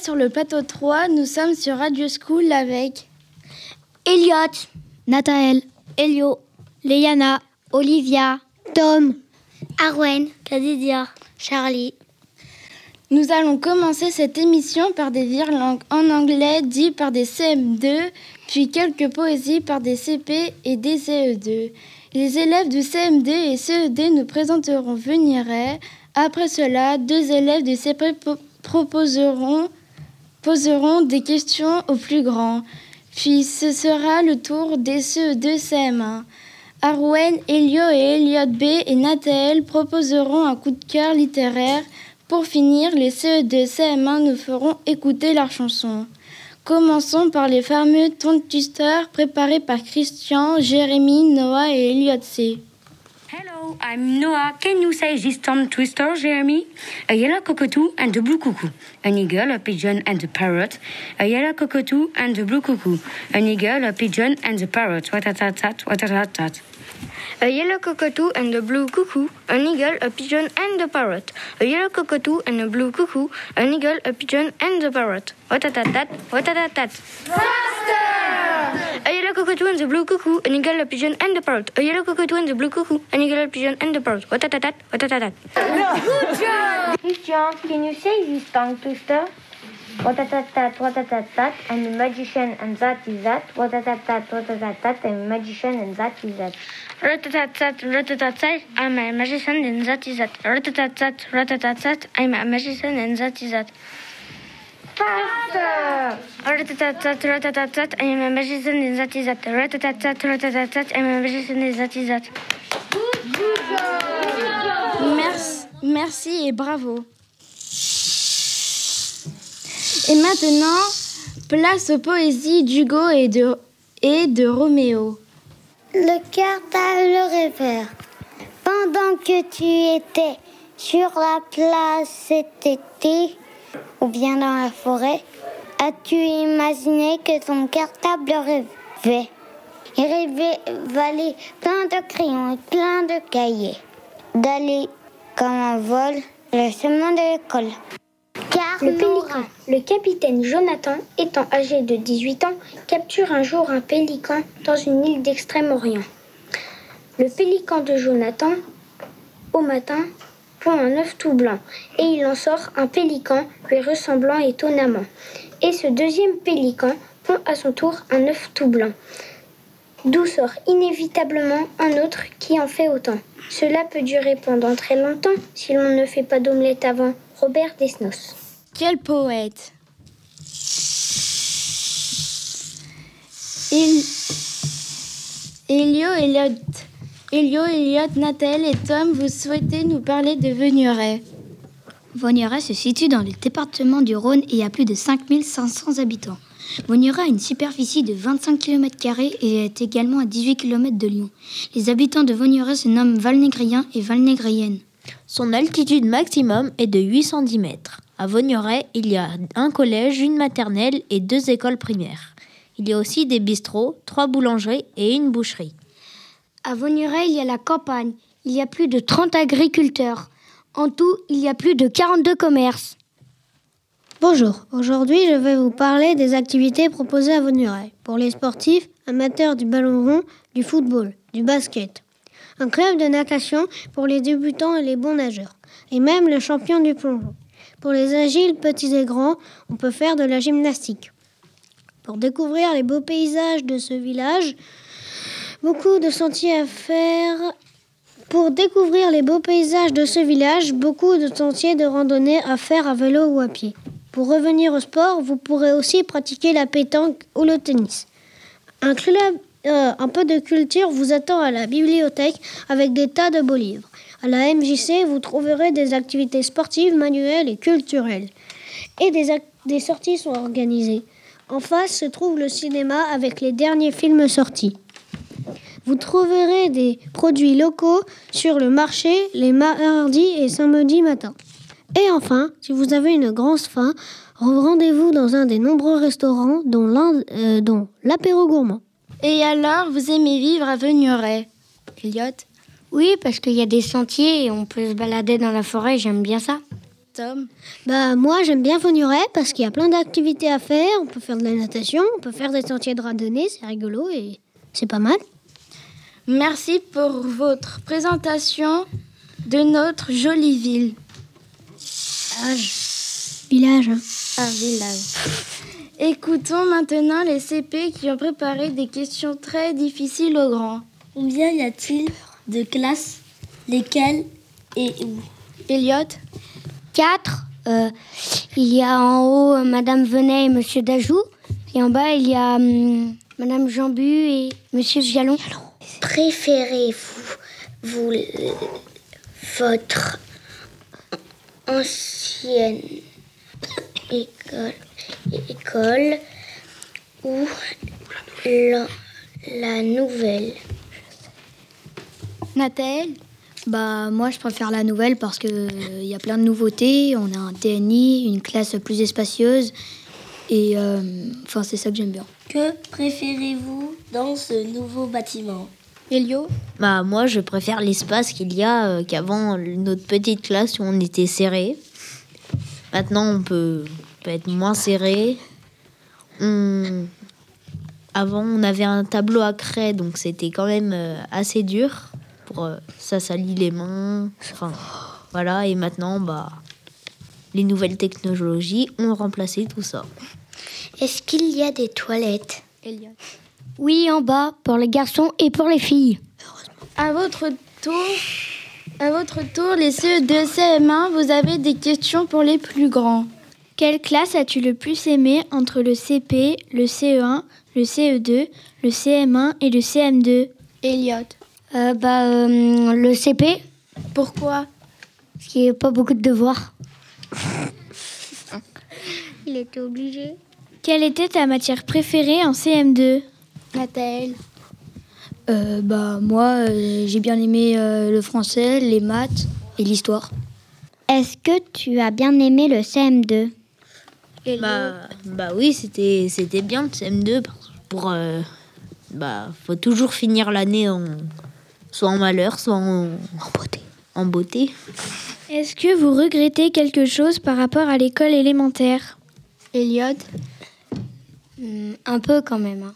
Sur le plateau 3. Nous sommes sur Radio School avec Elliot, Nathael, Elio, Léana, Olivia, Tom, Arwen, Kadidia, Charlie. Nous allons commencer cette émission par des virlangues en anglais dit par des CM2, puis quelques poésies par des CP et des CE2. Les élèves de CM2 et CED nous présenteront Veniret. Après cela, deux élèves de CP proposeront, poseront des questions aux plus grands. Puis ce sera le tour des CE2 CM1. Arwen, Elio et Elliot B et Nathael proposeront un coup de cœur littéraire. Pour finir, les CE2 CM1 nous feront écouter leur chanson. Commençons par les fameux twisters préparés par Christian, Jérémy, Noah et Elliot C. I'm Noah. Can you say this tongue twister, Jeremy? A yellow cockatoo and a blue cuckoo. An eagle, a pigeon and a parrot. A yellow cockatoo and a blue cuckoo. An eagle, a pigeon and a parrot. What a tat tat, what a tat tat. A yellow cockatoo and a blue cuckoo, an eagle, a pigeon, and a parrot. A yellow cockatoo and a blue cuckoo, an eagle, a pigeon, and a parrot. What a tat tat, what a tat tat. Faster! A yellow cockatoo and a blue cuckoo, an eagle, a pigeon, and a parrot. A yellow cockatoo and a blue cuckoo, an eagle, a pigeon, and a parrot. What a tat tat, what a tat tat. Good job! Christian, can you say this tongue twister? What a tat tat, what a tat tat, I'm a magician and that is that. What a tat tat, what a tat tat, I'm a magician and that is that. Ratatatat, ratatatat, I'm a magician and that is that. Ratatatat, ratatatat, I'm a magician and that is that. Faster! Ratatatat, ratatatat, I'm a magician and that is that. Ratatatat, ratatatat, I'm a magician and that is that. Merci, merci et bravo. Et maintenant, place aux poésies d'Hugo et de, et Roméo. Le cœur t'a le rêveur. Pendant que tu étais sur la place cet été, ou bien dans la forêt, as-tu imaginé que ton cartable rêvait Il rêvait valer plein de crayons et plein de cahiers, d'aller comme un vol le chemin de l'école. Car Le pélican. Le capitaine Jonathan, étant âgé de 18 ans, capture un jour un pélican dans une île d'Extrême-Orient. Le pélican de Jonathan, au matin, pond un œuf tout blanc et il en sort un pélican lui ressemblant étonnamment. Et ce deuxième pélican pond à son tour un œuf tout blanc, d'où sort inévitablement un autre qui en fait autant. Cela peut durer pendant très longtemps si l'on ne fait pas d'omelette avant. Robert Desnos. Quel poète? Il... Elio, Elliot, Elio, Elliot, Nathalie et Tom, vous souhaitez nous parler de Venuret. Vaugneray se situe dans le département du Rhône et a plus de 5500 habitants. Vaugneray a une superficie de 25 km et est également à 18 km de Lyon. Les habitants de Vaugneray se nomment Valnégriens et Valnégriennes. Son altitude maximum est de 810 mètres. À Vaugneray, il y a un collège, une maternelle et deux écoles primaires. Il y a aussi des bistrots, trois boulangeries et une boucherie. À Vaugneray, il y a la campagne. Il y a plus de 30 agriculteurs. En tout, il y a plus de 42 commerces. Bonjour, aujourd'hui je vais vous parler des activités proposées à Vaugneray pour les sportifs amateurs du ballon rond, du football, du basket. Un club de natation pour les débutants et les bons nageurs, et même le champion du plongeon. Pour les agiles, petits et grands, on peut faire de la gymnastique. Pour découvrir les beaux paysages de ce village, beaucoup de sentiers à faire. Pour découvrir les beaux paysages de ce village, beaucoup de sentiers de randonnée à faire à vélo ou à pied. Pour revenir au sport, vous pourrez aussi pratiquer la pétanque ou le tennis. Un club, euh, un peu de culture vous attend à la bibliothèque avec des tas de beaux livres. À la MJC, vous trouverez des activités sportives, manuelles et culturelles. Et des, sorties sont organisées. En face se trouve le cinéma avec les derniers films sortis. Vous trouverez des produits locaux sur le marché les mardis et samedis matins. Et enfin, si vous avez une grande faim, rendez-vous dans un des nombreux restaurants, dont euh, dont l'apéro gourmand. Et alors, vous aimez vivre à Venuret Elliot Oui, parce qu'il y a des sentiers et on peut se balader dans la forêt, j'aime bien ça. Tom? Bah moi j'aime bien Vaugneray parce qu'il y a plein d'activités à faire. On peut faire de la natation, on peut faire des sentiers de randonnée, c'est rigolo et c'est pas mal. Merci pour votre présentation de notre jolie ville. Village. Un village. Écoutons maintenant les CP qui ont préparé des questions très difficiles aux grands. Combien y a-t-il de classes? Lesquelles et où? Elliot? Quatre. Euh, il y a en haut euh, Madame Venet et Monsieur Dajou. Et en bas, il y a hum, Madame Jambu et Monsieur Vialon. Préférez-vous vous, votre ancienne école, école ou la, la nouvelle Nathalie Bah moi je préfère la nouvelle parce que euh, il y a plein de nouveautés. On a un TNI, une classe plus espacieuse et euh, enfin c'est ça que j'aime bien. Que préférez-vous dans ce nouveau bâtiment? Elio? Bah moi je préfère l'espace qu'il y a euh, qu'avant notre petite classe où on était serré. Maintenant on peut, peut être moins serré. On- Avant on avait un tableau à craie donc c'était quand même euh, assez dur. Pour, euh, ça salit les mains. Enfin voilà et maintenant bah les nouvelles technologies ont remplacé tout ça. Est-ce qu'il y a des toilettes? Oui, en bas, pour les garçons et pour les filles. À votre tour, à votre tour, les CE2 CM1, vous avez des questions pour les plus grands. Quelle classe as-tu le plus aimé entre le CP, le CE1, le CE2, le CM1 et le CM2 Elliot. Euh, bah, euh, le CP. Pourquoi? Parce qu'il n'y a pas beaucoup de devoirs. Il était obligé. Quelle était ta matière préférée en CM2 Nathalie. Euh, bah moi euh, j'ai bien aimé euh, le français, les maths et l'histoire. Est-ce que tu as bien aimé le CM2 Bah, bah oui, c'était c'était bien le CM2 pour euh, bah faut toujours finir l'année en soit en malheur, soit en, en beauté. En beauté. Est-ce que vous regrettez quelque chose par rapport à l'école élémentaire? Elliot? Hmm, un peu quand même. hein.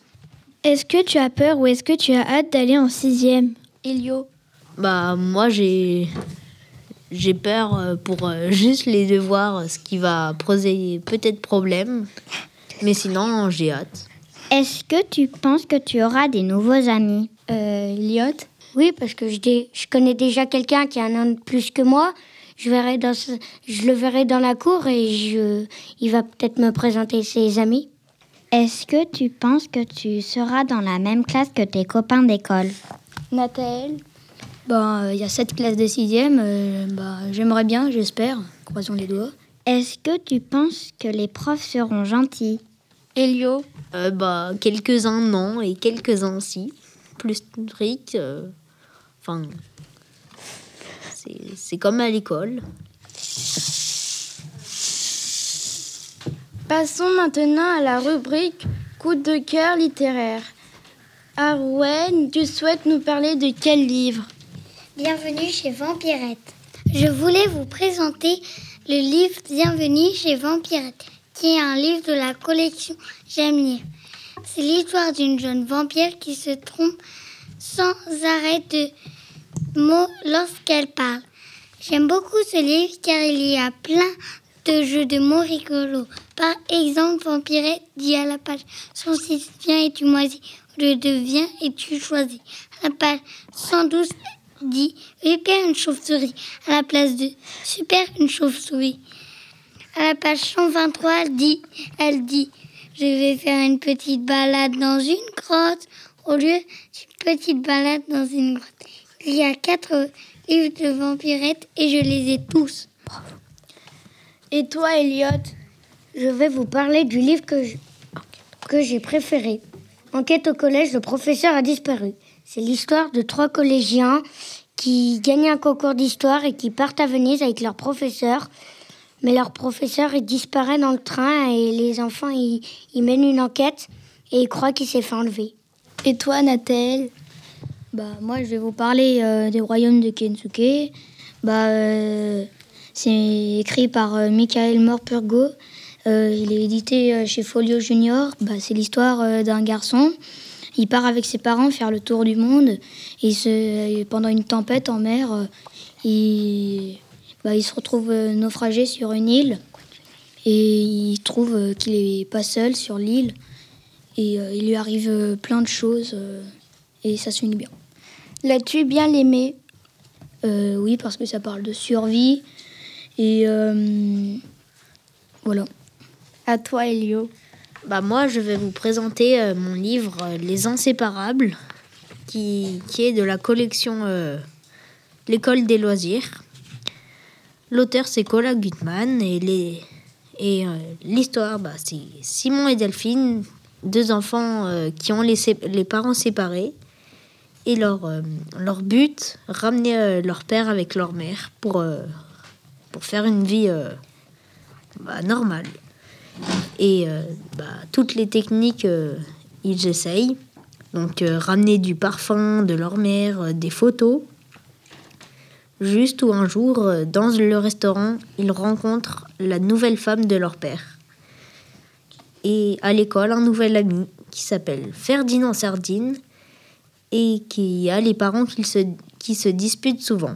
Est-ce que tu as peur ou est-ce que tu as hâte d'aller en sixième? Elio? Bah moi j'ai j'ai peur euh, pour euh, juste les devoirs, ce qui va poser peut-être problème. Mais sinon, j'ai hâte. Est-ce que tu penses que tu auras des nouveaux amis? Euh, Elliot? Oui, parce que je, dé- je connais déjà quelqu'un qui a un an de plus que moi. Je, verrai dans ce- je le verrai dans la cour et je, il va peut-être me présenter ses amis. Est-ce que tu penses que tu seras dans la même classe que tes copains d'école? Nathalie. Bah il y a sept classes de sixième, euh, bah j'aimerais bien, j'espère. Croisons les doigts. Est-ce que tu penses que les profs seront gentils? Elio. Euh, bah quelques-uns non et quelques-uns si. Plus stricts. euh, Enfin, c'est c'est comme à l'école. Passons maintenant à la rubrique coup de cœur littéraire. Arwen, tu souhaites nous parler de quel livre? Bienvenue chez Vampirette. Je voulais vous présenter le livre Bienvenue chez Vampirette, qui est un livre de la collection J'aime lire. C'est l'histoire d'une jeune vampire qui se trompe sans arrêt de mots lorsqu'elle parle. J'aime beaucoup ce livre car il y a plein de jeux de mots rigolos. Par exemple, Vampirette dit à la page 106 Viens et tu moisis au lieu et tu choisis. La page 112 dit Super une chauve-souris à la place de Super une chauve-souris. À la page 123, elle dit, elle dit Je vais faire une petite balade dans une grotte au lieu d'une petite balade dans une grotte. Il y a quatre livres de vampirette et je les ai tous. Et toi, Elliot Je vais vous parler du livre que j'ai préféré. Enquête au collège, le professeur a disparu. C'est l'histoire de trois collégiens qui gagnent un concours d'histoire et qui partent à Venise avec leur professeur. Mais leur professeur il disparaît dans le train et les enfants ils, ils mènent une enquête et ils croient qu'il s'est fait enlever. Et toi, Nathalie? Bah moi je vais vous parler euh, des royaumes de Kensuke. Bah euh, c'est écrit par euh, Michael Morpurgo. Euh, il est édité chez Folio Junior. Bah, c'est l'histoire d'un garçon. Il part avec ses parents faire le tour du monde. Et se, pendant une tempête en mer, euh, il, bah, il se retrouve euh, naufragé sur une île. et il trouve euh, qu'il n'est pas seul sur l'île et euh, il lui arrive plein de choses et ça se finit bien. L'as-tu bien aimé? Oui, parce que ça parle de survie et voilà. À toi, Elio. Bah moi, je vais vous présenter mon livre Les Inséparables, qui, qui, est de la collection L'école des loisirs. L'auteur, c'est Cola Gutmann et les, et euh, l'histoire, bah, c'est Simon et Delphine, deux enfants euh, qui ont les, les, parents séparés. Et leur, euh, leur but, ramener leur père avec leur mère pour, pour faire une vie bah, normale. Et bah, toutes les techniques, ils essayent. Donc ramener du parfum de leur mère, des photos. Juste où un jour, euh, dans le restaurant, ils rencontrent la nouvelle femme de leur père. Et à l'école, un nouvel ami qui s'appelle Ferdinand Sardine et qui a les parents se, qui se disputent souvent.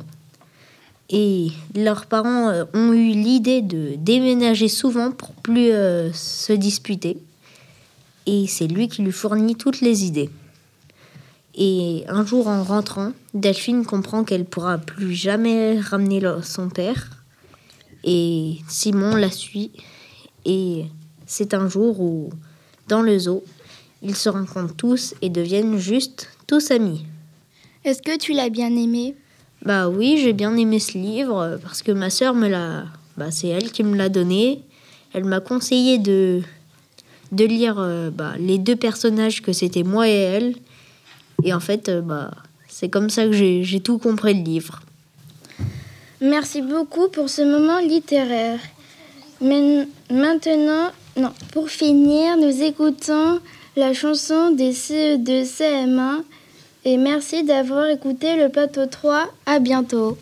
Et leurs parents euh, ont eu l'idée de déménager souvent pour plus euh, se disputer. Et c'est lui qui lui fournit toutes les idées. Et un jour en rentrant, Delphine comprend qu'elle pourra plus jamais ramener son père. Et Simon la suit. Et c'est un jour où, dans le zoo, ils se rencontrent tous et deviennent juste tous amis. Est-ce que tu l'as bien aimé? Bah oui, j'ai bien aimé ce livre parce que ma sœur me l'a. Bah, c'est elle qui me l'a donné. Elle m'a conseillé de, de lire euh, bah, les deux personnages que c'était moi et elle et en fait, euh, bah, c'est comme ça que j'ai tout compris le livre. Merci beaucoup pour ce moment littéraire. Mais maintenant, non, pour finir, nous écoutons la chanson des CE2 CM1 et merci d'avoir écouté le plateau 3. À bientôt.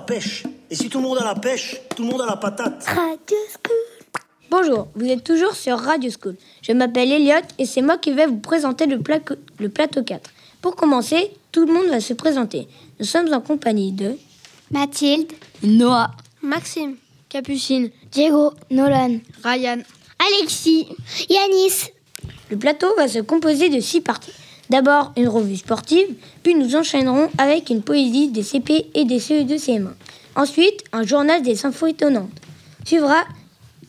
La pêche. Et si tout le monde a la pêche, tout le monde a la patate. Radio School. Bonjour, vous êtes toujours sur Radio School. Je m'appelle Elliot et c'est moi qui vais vous présenter le, le plateau 4. Pour commencer, tout le monde va se présenter. Nous sommes en compagnie de Mathilde, Noah, Maxime, Capucine, Diego, Nolan, Ryan, Alexis, Yanis, Le plateau va se composer de six parties. D'abord une revue sportive, puis nous enchaînerons avec une poésie des CP et des CE2 CM1. Ensuite, un journal des infos étonnantes. Suivra,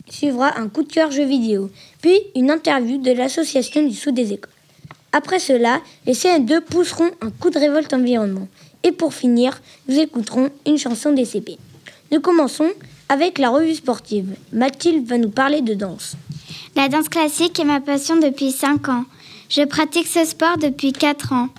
suivra un coup de cœur jeu vidéo, puis une interview de l'association du sous des écoles. Après cela, les CM2 pousseront un coup de révolte environnement. Et pour finir, nous écouterons une chanson des CP. Nous commençons avec la revue sportive. Mathilde va nous parler de danse. La danse classique est ma passion depuis 5 ans. Je pratique ce sport depuis 4 ans.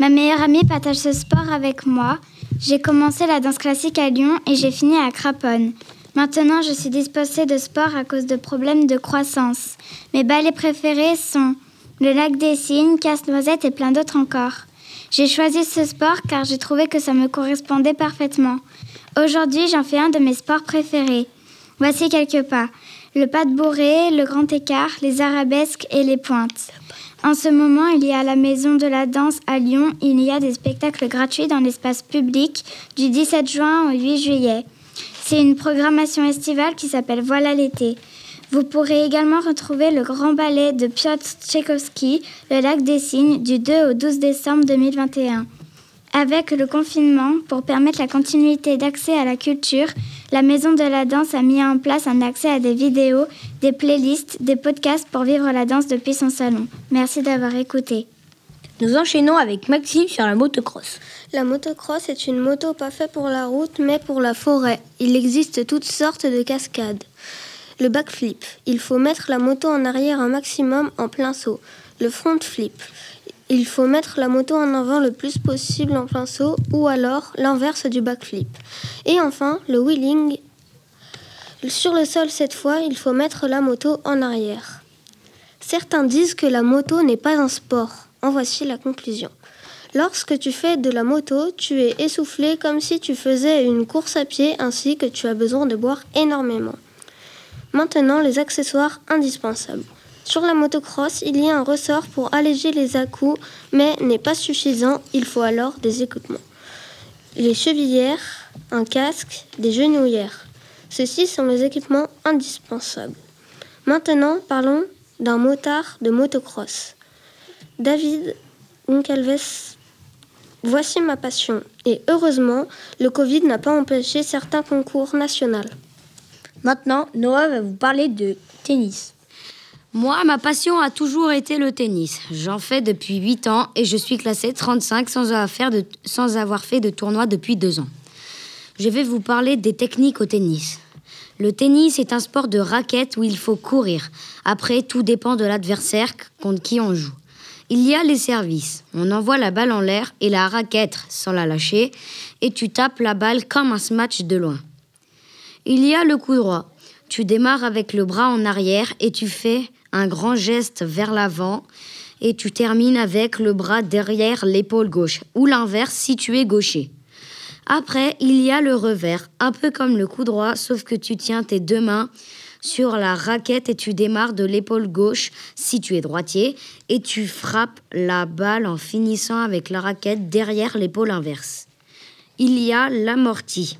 Ma meilleure amie partage ce sport avec moi. J'ai commencé la danse classique à Lyon et j'ai fini à Craponne. Maintenant, je suis dispensée de sport à cause de problèmes de croissance. Mes ballets préférés sont le lac des cygnes, casse-noisette et plein d'autres encore. J'ai choisi ce sport car j'ai trouvé que ça me correspondait parfaitement. Aujourd'hui, j'en fais un de mes sports préférés. Voici quelques pas. Le pas de bourré, le grand écart, les arabesques et les pointes. En ce moment, il y a la Maison de la Danse à Lyon, il y a des spectacles gratuits dans l'espace public du 17 juin au 8 juillet. C'est une programmation estivale qui s'appelle Voilà l'été. Vous pourrez également retrouver le grand ballet de Piotr Tchaïkovski, Le lac des cygnes, du 2 au 12 décembre 2021. Avec le confinement, pour permettre la continuité d'accès à la culture, la Maison de la Danse a mis en place un accès à des vidéos, des playlists, des podcasts pour vivre la danse depuis son salon. Merci d'avoir écouté. Nous enchaînons avec Maxime sur la motocross. La motocross est une moto pas faite pour la route mais pour la forêt. Il existe toutes sortes de cascades. Le backflip, il faut mettre la moto en arrière un maximum en plein saut. Le front flip, il faut mettre la moto en avant le plus possible en plein saut ou alors l'inverse du backflip. Et enfin, le wheeling. Sur le sol cette fois, il faut mettre la moto en arrière. Certains disent que la moto n'est pas un sport. En voici la conclusion. Lorsque tu fais de la moto, tu es essoufflé comme si tu faisais une course à pied ainsi que tu as besoin de boire énormément. Maintenant, les accessoires indispensables. Sur la motocross, il y a un ressort pour alléger les à-coups, mais n'est pas suffisant, il faut alors des équipements. Les chevillères, un casque, des genouillères. Ceux-ci sont les équipements indispensables. Maintenant, parlons d'un motard de motocross. David Goncalves, voici ma passion. Et heureusement, le Covid n'a pas empêché certains concours nationaux. Maintenant, Noah va vous parler de tennis. Moi, ma passion a toujours été le tennis. J'en fais depuis 8 ans et je suis classée 35 sans avoir, sans avoir fait de tournoi depuis 2 ans. Je vais vous parler des techniques au tennis. Le tennis est un sport de raquette où il faut courir. Après, tout dépend de l'adversaire contre qui on joue. Il y a les services. On envoie la balle en l'air et la raquette sans la lâcher et tu tapes la balle comme un smash de loin. Il y a le coup droit. Tu démarres avec le bras en arrière et tu fais un grand geste vers l'avant et tu termines avec le bras derrière l'épaule gauche ou l'inverse si tu es gaucher. Après, il y a le revers, un peu comme le coup droit, sauf que tu tiens tes deux mains sur la raquette et tu démarres de l'épaule gauche si tu es droitier et tu frappes la balle en finissant avec la raquette derrière l'épaule inverse. Il y a l'amorti.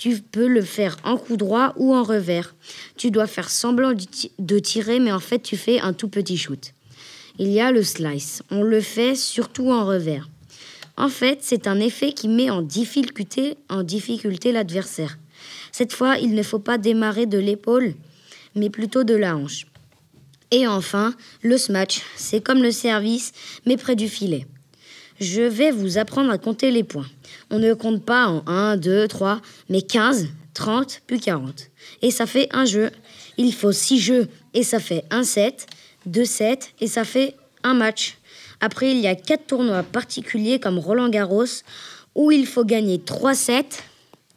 Tu peux le faire en coup droit ou en revers. Tu dois faire semblant de tirer, mais en fait, tu fais un tout petit shoot. Il y a le slice. On le fait surtout en revers. En fait, c'est un effet qui met en difficulté, l'adversaire. Cette fois, il ne faut pas démarrer de l'épaule, mais plutôt de la hanche. Et enfin, le smash, c'est comme le service, mais près du filet. Je vais vous apprendre à compter les points. On ne compte pas en 1, 2, 3, mais 15, 30, puis 40. Et ça fait un jeu. Il faut 6 jeux, et ça fait un set, 2 sets, et ça fait un match. Après, il y a 4 tournois particuliers comme Roland Garros, où il faut gagner 3 sets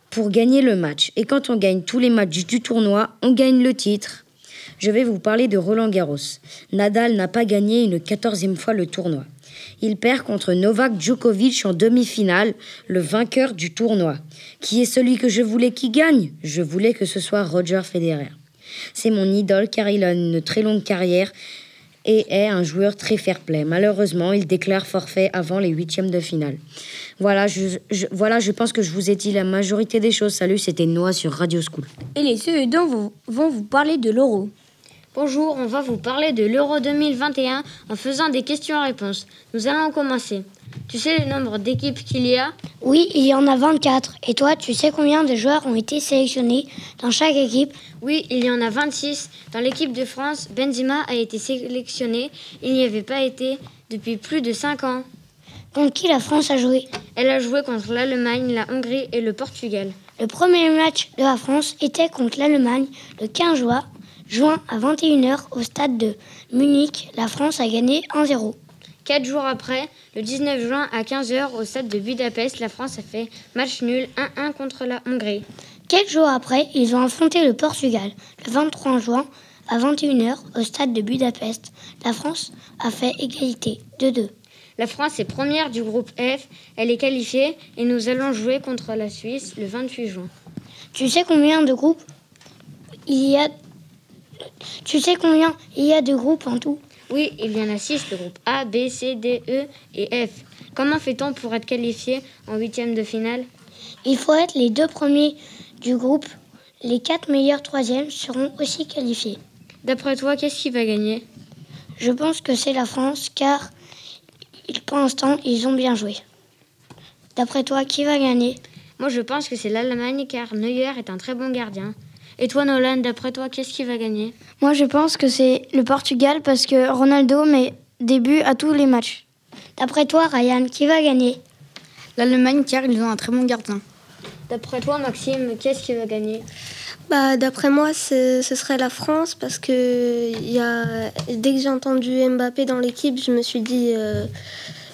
pour gagner le match. Et quand on gagne tous les matchs du tournoi, on gagne le titre. Je vais vous parler de Roland Garros. Nadal n'a pas gagné une quatorzième fois le tournoi. Il perd contre Novak Djokovic en demi-finale, le vainqueur du tournoi. Qui est celui que je voulais qui gagne? Je voulais que ce soit Roger Federer. C'est mon idole car il a une très longue carrière et est un joueur très fair-play. Malheureusement, il déclare forfait avant les huitièmes de finale. Voilà je, voilà, je pense que je vous ai dit la majorité des choses. Salut, c'était Noah sur Radio School. Et les CE2 vont, vont vous parler de l'euro. Bonjour, on va vous parler de l'Euro 2021 en faisant des questions-réponses. Nous allons commencer. Tu sais le nombre d'équipes qu'il y a? Oui, il y en a 24. Et toi, tu sais combien de joueurs ont été sélectionnés dans chaque équipe? Oui, il y en a 26. Dans l'équipe de France, Benzema a été sélectionné. Il n'y avait pas été depuis plus de 5 ans. Contre qui la France a joué? Elle a joué contre l'Allemagne, la Hongrie et le Portugal. Le premier match de la France était contre l'Allemagne le 15 juin, juin à 21h au stade de Munich. La France a gagné 1-0. Quatre jours après, le 19 juin à 15h au stade de Budapest, la France a fait match nul 1-1 contre la Hongrie. Quelques jours après, ils ont affronté le Portugal. Le 23 juin à 21h au stade de Budapest, la France a fait égalité 2-2. La France est première du groupe F, elle est qualifiée et nous allons jouer contre la Suisse le 28 juin. Tu sais combien de groupes il y a Tu sais combien il y a de groupes en tout? Oui, il y en a 6, le groupe A, B, C, D, E et F. Comment fait-on pour être qualifié en huitième de finale? Il faut être les deux premiers du groupe. Les quatre meilleurs troisièmes seront aussi qualifiés. D'après toi, qu'est-ce qui va gagner? Je pense que c'est la France car pour l'instant, ils ont bien joué. D'après toi, qui va gagner? Moi, je pense que c'est l'Allemagne car Neuer est un très bon gardien. Et toi, Nolan, d'après toi, qu'est-ce qui va gagner? Moi, je pense que c'est le Portugal parce que Ronaldo met des buts à tous les matchs. D'après toi, Ryan, qui va gagner? L'Allemagne car ils ont un très bon gardien. D'après toi, Maxime, qu'est-ce qui va gagner? Bah, D'après moi, ce serait la France parce que y a, dès que j'ai entendu Mbappé dans l'équipe, je me suis dit euh,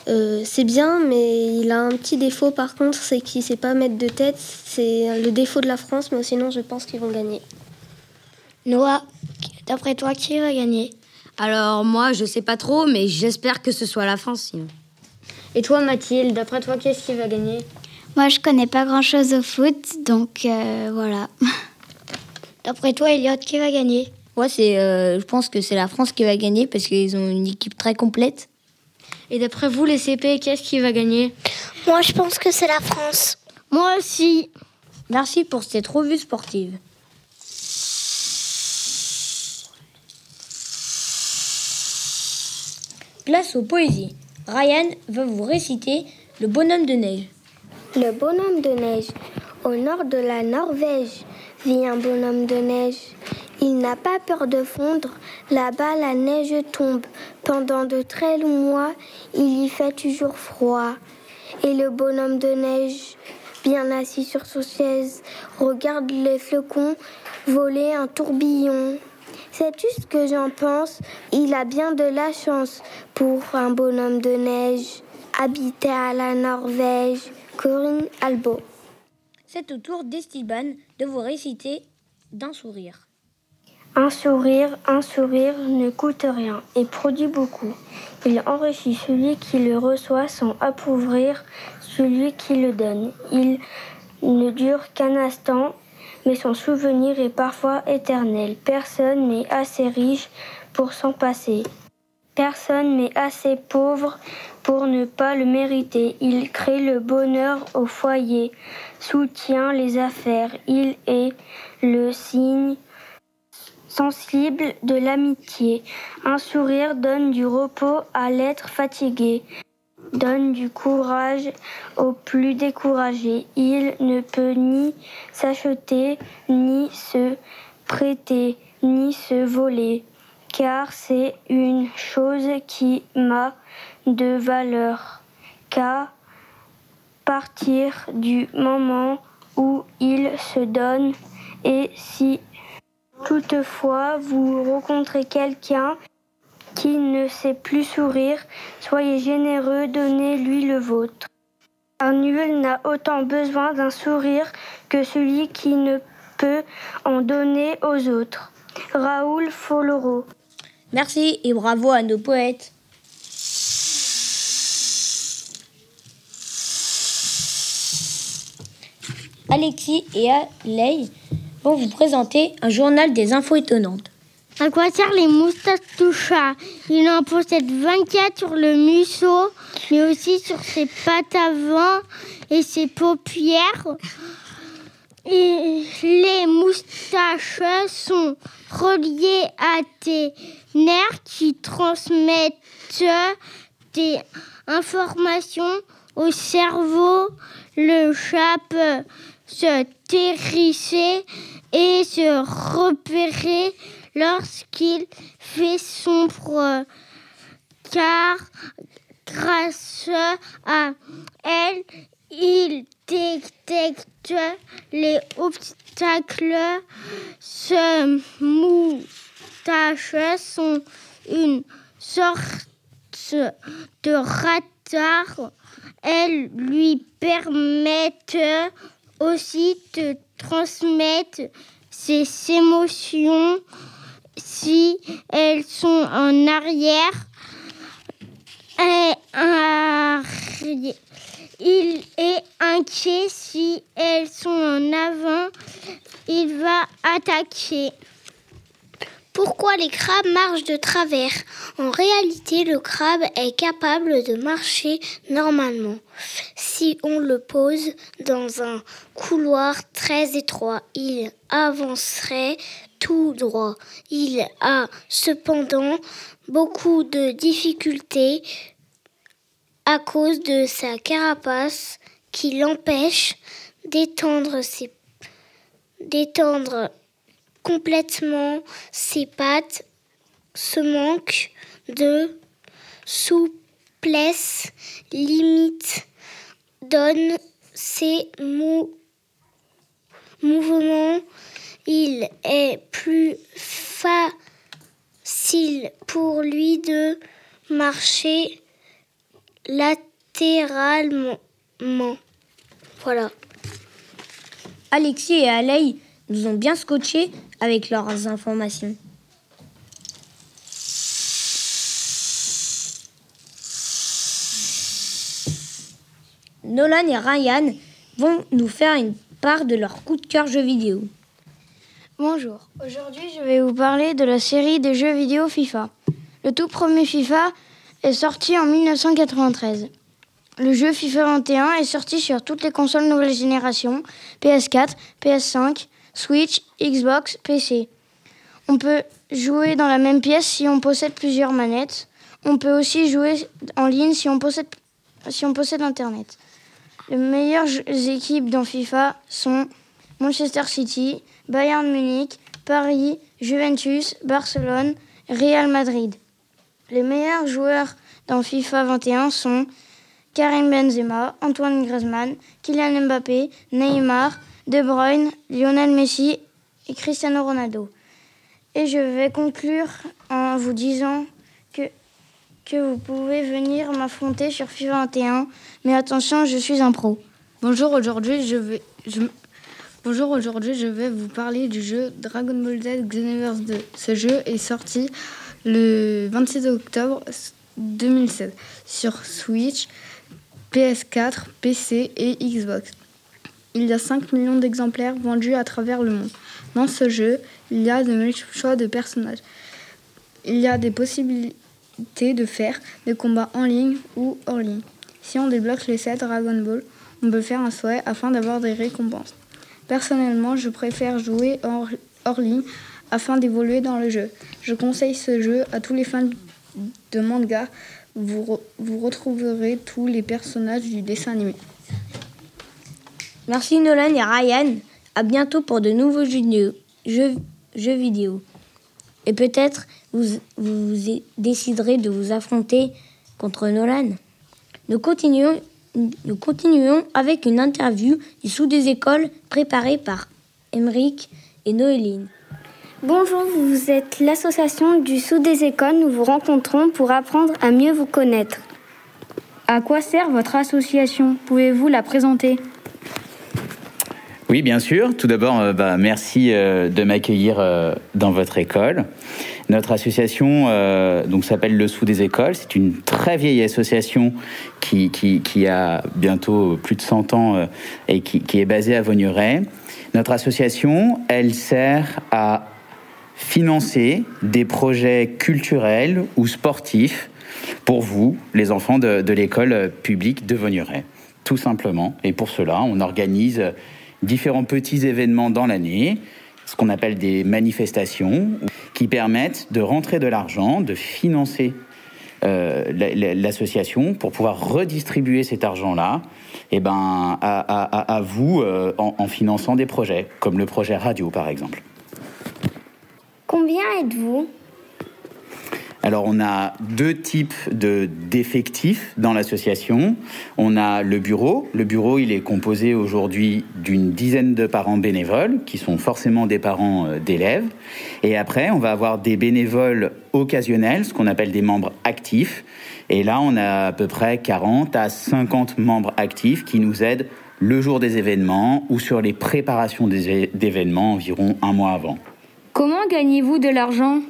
euh, c'est bien, mais il a un petit défaut par contre, c'est qu'il ne sait pas mettre de tête. C'est le défaut de la France, mais sinon, je pense qu'ils vont gagner. Noah, d'après toi, qui va gagner? Alors, moi, je sais pas trop, mais j'espère que ce soit la France sinon. Et toi, Mathilde, d'après toi, qu'est-ce qui va gagner? Moi, je connais pas grand-chose au foot, donc euh, voilà. D'après toi, Elliot, qui va gagner? Moi, c'est, euh, je pense que c'est la France qui va gagner parce qu'ils ont une équipe très complète. Et d'après vous, les CP, qu'est-ce qui va gagner? Moi, je pense que c'est la France. Moi aussi. Merci pour cette revue sportive. Place aux poésies. Ryan va vous réciter Le bonhomme de neige. Le bonhomme de neige. Au nord de la Norvège vit un bonhomme de neige. Il n'a pas peur de fondre. Là-bas, la neige tombe. Pendant de très longs mois, il y fait toujours froid. Et le bonhomme de neige, bien assis sur son chaise, regarde les flocons voler un tourbillon. Sais-tu ce que j'en pense? Il a bien de la chance pour un bonhomme de neige. Habité à la Norvège, Corinne Albo. C'est au tour d'Estiban de vous réciter d'un sourire. Un sourire, un sourire ne coûte rien et produit beaucoup. Il enrichit celui qui le reçoit sans appauvrir celui qui le donne. Il ne dure qu'un instant, mais son souvenir est parfois éternel. Personne n'est assez riche pour s'en passer. Personne n'est assez pauvre pour ne pas le mériter. Il crée le bonheur au foyer, soutient les affaires. Il est le signe sensible de l'amitié. Un sourire donne du repos à l'être fatigué, donne du courage aux plus découragés. Il ne peut ni s'acheter, ni se prêter, ni se voler, car c'est une chose qui m'a de valeur. Qu'à partir du moment où il se donne, et si Toutefois, vous rencontrez quelqu'un qui ne sait plus sourire, soyez généreux, donnez-lui le vôtre. Un nul n'a autant besoin d'un sourire que celui qui ne peut en donner aux autres. Raoul Foloro. Merci et bravo à nos poètes. Alexis et Alei vont vous présenter un journal des infos étonnantes. À quoi servent les moustaches tout chat Il en possède 24 sur le museau, mais aussi sur ses pattes avant et ses paupières. Et les moustaches sont reliés à tes nerfs qui transmettent des informations au cerveau. Le chat se terrisser et se repérer lorsqu'il fait sombre car grâce à elle, il détecte les obstacles. Ce moustache sont une sorte de radar. Elles lui permettent aussi de transmettre ses émotions si elles sont en arrière. Et il est inquiet si elles sont en avant. Il va attaquer. Pourquoi les crabes marchent de travers En réalité, le crabe est capable de marcher normalement si on le pose dans un couloir très étroit. Il avancerait tout droit. Il a cependant beaucoup de difficultés à cause de sa carapace qui l'empêche d'étendre ses complètement ses pattes, ce manque de souplesse limite donne ses mouvements. Il est plus facile pour lui de marcher latéralement. Voilà. Alexis et Alei nous ont bien scotché avec leurs informations. Nolan et Ryan vont nous faire une part de leur coup de cœur jeux vidéo. Bonjour, aujourd'hui je vais vous parler de la série des jeux vidéo FIFA. Le tout premier FIFA est sorti en 1993. Le jeu FIFA 21 est sorti sur toutes les consoles nouvelle génération, PS4, PS5, Switch, Xbox, PC. On peut jouer dans la même pièce si on possède plusieurs manettes. On peut aussi jouer en ligne si on possède, Internet. Les meilleures équipes dans FIFA sont Manchester City, Bayern Munich, Paris, Juventus, Barcelone, Real Madrid. Les meilleurs joueurs dans FIFA 21 sont Karim Benzema, Antoine Griezmann, Kylian Mbappé, Neymar, de Bruyne, Lionel Messi et Cristiano Ronaldo. Et je vais conclure en vous disant que, que vous pouvez venir m'affronter sur FIFA 21, mais attention, je suis un pro. Bonjour, aujourd'hui je vais, Bonjour, aujourd'hui je vais vous parler du jeu Dragon Ball Z Xenoverse 2. Ce jeu est sorti le 26 octobre 2016 sur Switch, PS4, PC et Xbox il y a 5 millions d'exemplaires vendus à travers le monde. Dans ce jeu, il y a de multiples choix de personnages. Il y a des possibilités de faire des combats en ligne ou hors ligne. Si on débloque les 7 Dragon Ball, on peut faire un souhait afin d'avoir des récompenses. Personnellement, je préfère jouer hors, ligne afin d'évoluer dans le jeu. Je conseille ce jeu à tous les fans de manga. Vous retrouverez tous les personnages du dessin animé. Merci Nolan et Ryan. À bientôt pour de nouveaux jeux, vidéo. Et peut-être vous, vous déciderez de vous affronter contre Nolan. Nous continuons, nous continuons avec une interview du sous des écoles préparée par Emeric et Noéline. Bonjour, vous êtes l'association du sous des écoles. Nous vous rencontrons pour apprendre à mieux vous connaître. À quoi sert votre association? Pouvez-vous la présenter? Oui, bien sûr. Tout d'abord, euh, bah, merci euh, de m'accueillir euh, dans votre école. Notre association donc s'appelle Le Sous des écoles. C'est une très vieille association qui, qui, a bientôt plus de 100 ans et qui, est basée à Vaugneray. Notre association, elle sert à financer des projets culturels ou sportifs pour vous, les enfants de, de l'école publique de Vaugneray. Tout simplement. Et pour cela, on organise différents petits événements dans l'année ce qu'on appelle des manifestations qui permettent de rentrer de l'argent, de financer euh, l'association pour pouvoir redistribuer cet argent-là eh ben, à, vous euh, en, finançant des projets, comme le projet radio par exemple. Combien êtes-vous? Alors on a deux types de d'effectifs dans l'association. On a le bureau. Le bureau, il est composé aujourd'hui d'une dizaine de parents bénévoles qui sont forcément des parents euh, d'élèves. Et après, on va avoir des bénévoles occasionnels, ce qu'on appelle des membres actifs. Et là, on a à peu près 40 à 50 membres actifs qui nous aident le jour des événements ou sur les préparations d'événements environ un mois avant. Comment gagnez-vous de l'argent?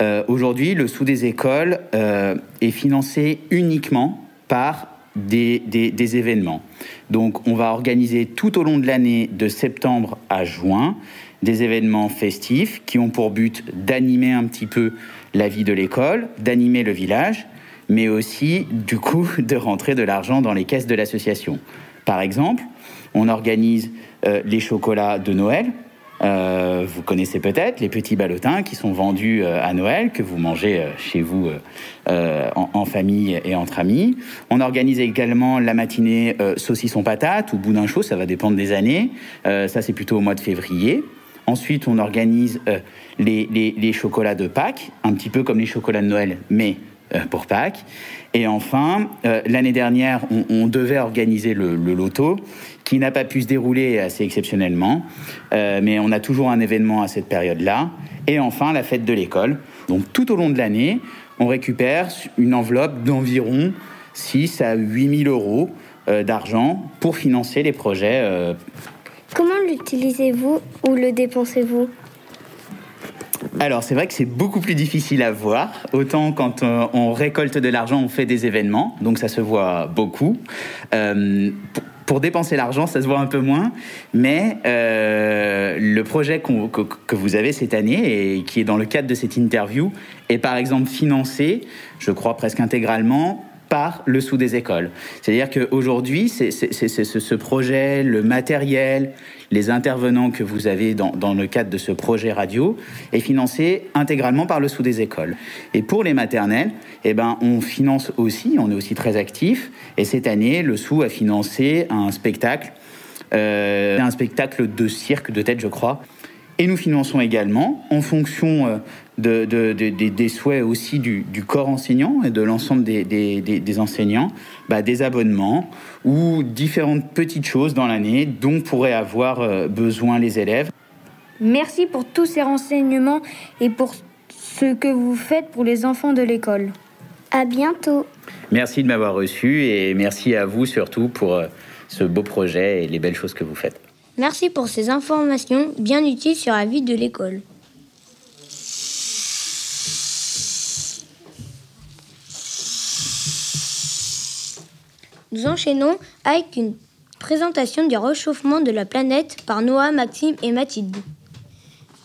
Euh, aujourd'hui, le sous des écoles euh, est financé uniquement par des, événements. Donc, on va organiser tout au long de l'année, de septembre à juin, des événements festifs qui ont pour but d'animer un petit peu la vie de l'école, d'animer le village, mais aussi, du coup, de rentrer de l'argent dans les caisses de l'association. Par exemple, on organise euh, les chocolats de Noël, euh, vous connaissez peut-être les petits ballotins qui sont vendus euh, à Noël, que vous mangez euh, chez vous en, famille et entre amis. On organise également la matinée saucisson patate ou boudin chaud, ça va dépendre des années. ça, c'est plutôt au mois de février. Ensuite, on organise les, chocolats de Pâques, un petit peu comme les chocolats de Noël, mais pour Pâques. Et enfin, l'année dernière, on, devait organiser le, loto qui n'a pas pu se dérouler assez exceptionnellement, euh, mais on a toujours un événement à cette période-là. Et enfin, la fête de l'école. Donc tout au long de l'année, on récupère une enveloppe d'environ 6 à 8 000 euros euh, d'argent pour financer les projets. Euh. Comment l'utilisez-vous ou le dépensez-vous? Alors c'est vrai que c'est beaucoup plus difficile à voir. Autant quand on récolte de l'argent, on fait des événements, donc ça se voit beaucoup. Pour dépenser l'argent, ça se voit un peu moins, mais euh, le projet que, que, vous avez cette année et qui est dans le cadre de cette interview est par exemple financé, je crois presque intégralement, par le sous des écoles. C'est-à-dire qu'aujourd'hui, ce projet, le matériel, les intervenants que vous avez dans, le cadre de ce projet radio est financé intégralement par le sous des écoles. Et pour les maternelles, eh ben, on finance aussi, on est aussi très actif. Et cette année, le sous a financé un spectacle, euh, un spectacle de cirque de tête, je crois. Et nous finançons également, en fonction euh, de, des souhaits aussi du, corps enseignant et de l'ensemble des, enseignants, bah, des abonnements ou différentes petites choses dans l'année dont pourraient avoir euh, besoin les élèves. Merci pour tous ces renseignements et pour ce que vous faites pour les enfants de l'école. À bientôt. Merci de m'avoir reçu et merci à vous surtout pour euh, ce beau projet et les belles choses que vous faites. Merci pour ces informations bien utiles sur la vie de l'école. Nous enchaînons avec une présentation du réchauffement de la planète par Noah, Maxime et Mathilde.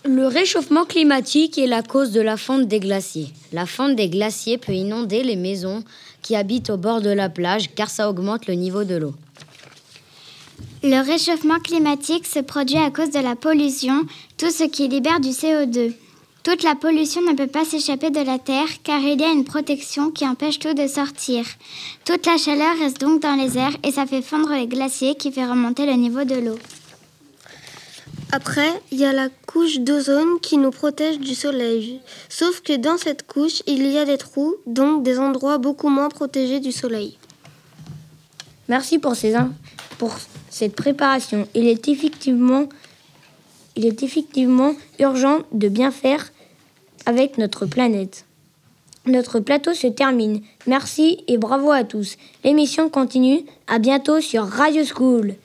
Le réchauffement climatique est la cause de la fonte des glaciers. La fonte des glaciers peut inonder les maisons qui habitent au bord de la plage car ça augmente le niveau de l'eau. Le réchauffement climatique se produit à cause de la pollution, tout ce qui libère du CO2. Toute la pollution ne peut pas s'échapper de la Terre car il y a une protection qui empêche tout de sortir. Toute la chaleur reste donc dans les airs et ça fait fondre les glaciers qui fait remonter le niveau de l'eau. Après, il y a la couche d'ozone qui nous protège du soleil. Sauf que dans cette couche, il y a des trous, donc des endroits beaucoup moins protégés du soleil. Merci pour, ces pour cette préparation. Il est effectivement urgent de bien faire avec notre planète. Notre plateau se termine. Merci et bravo à tous. L'émission continue. À bientôt sur Radio School.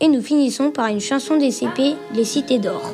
Et nous finissons par une chanson des CP, Les Cités d'Or.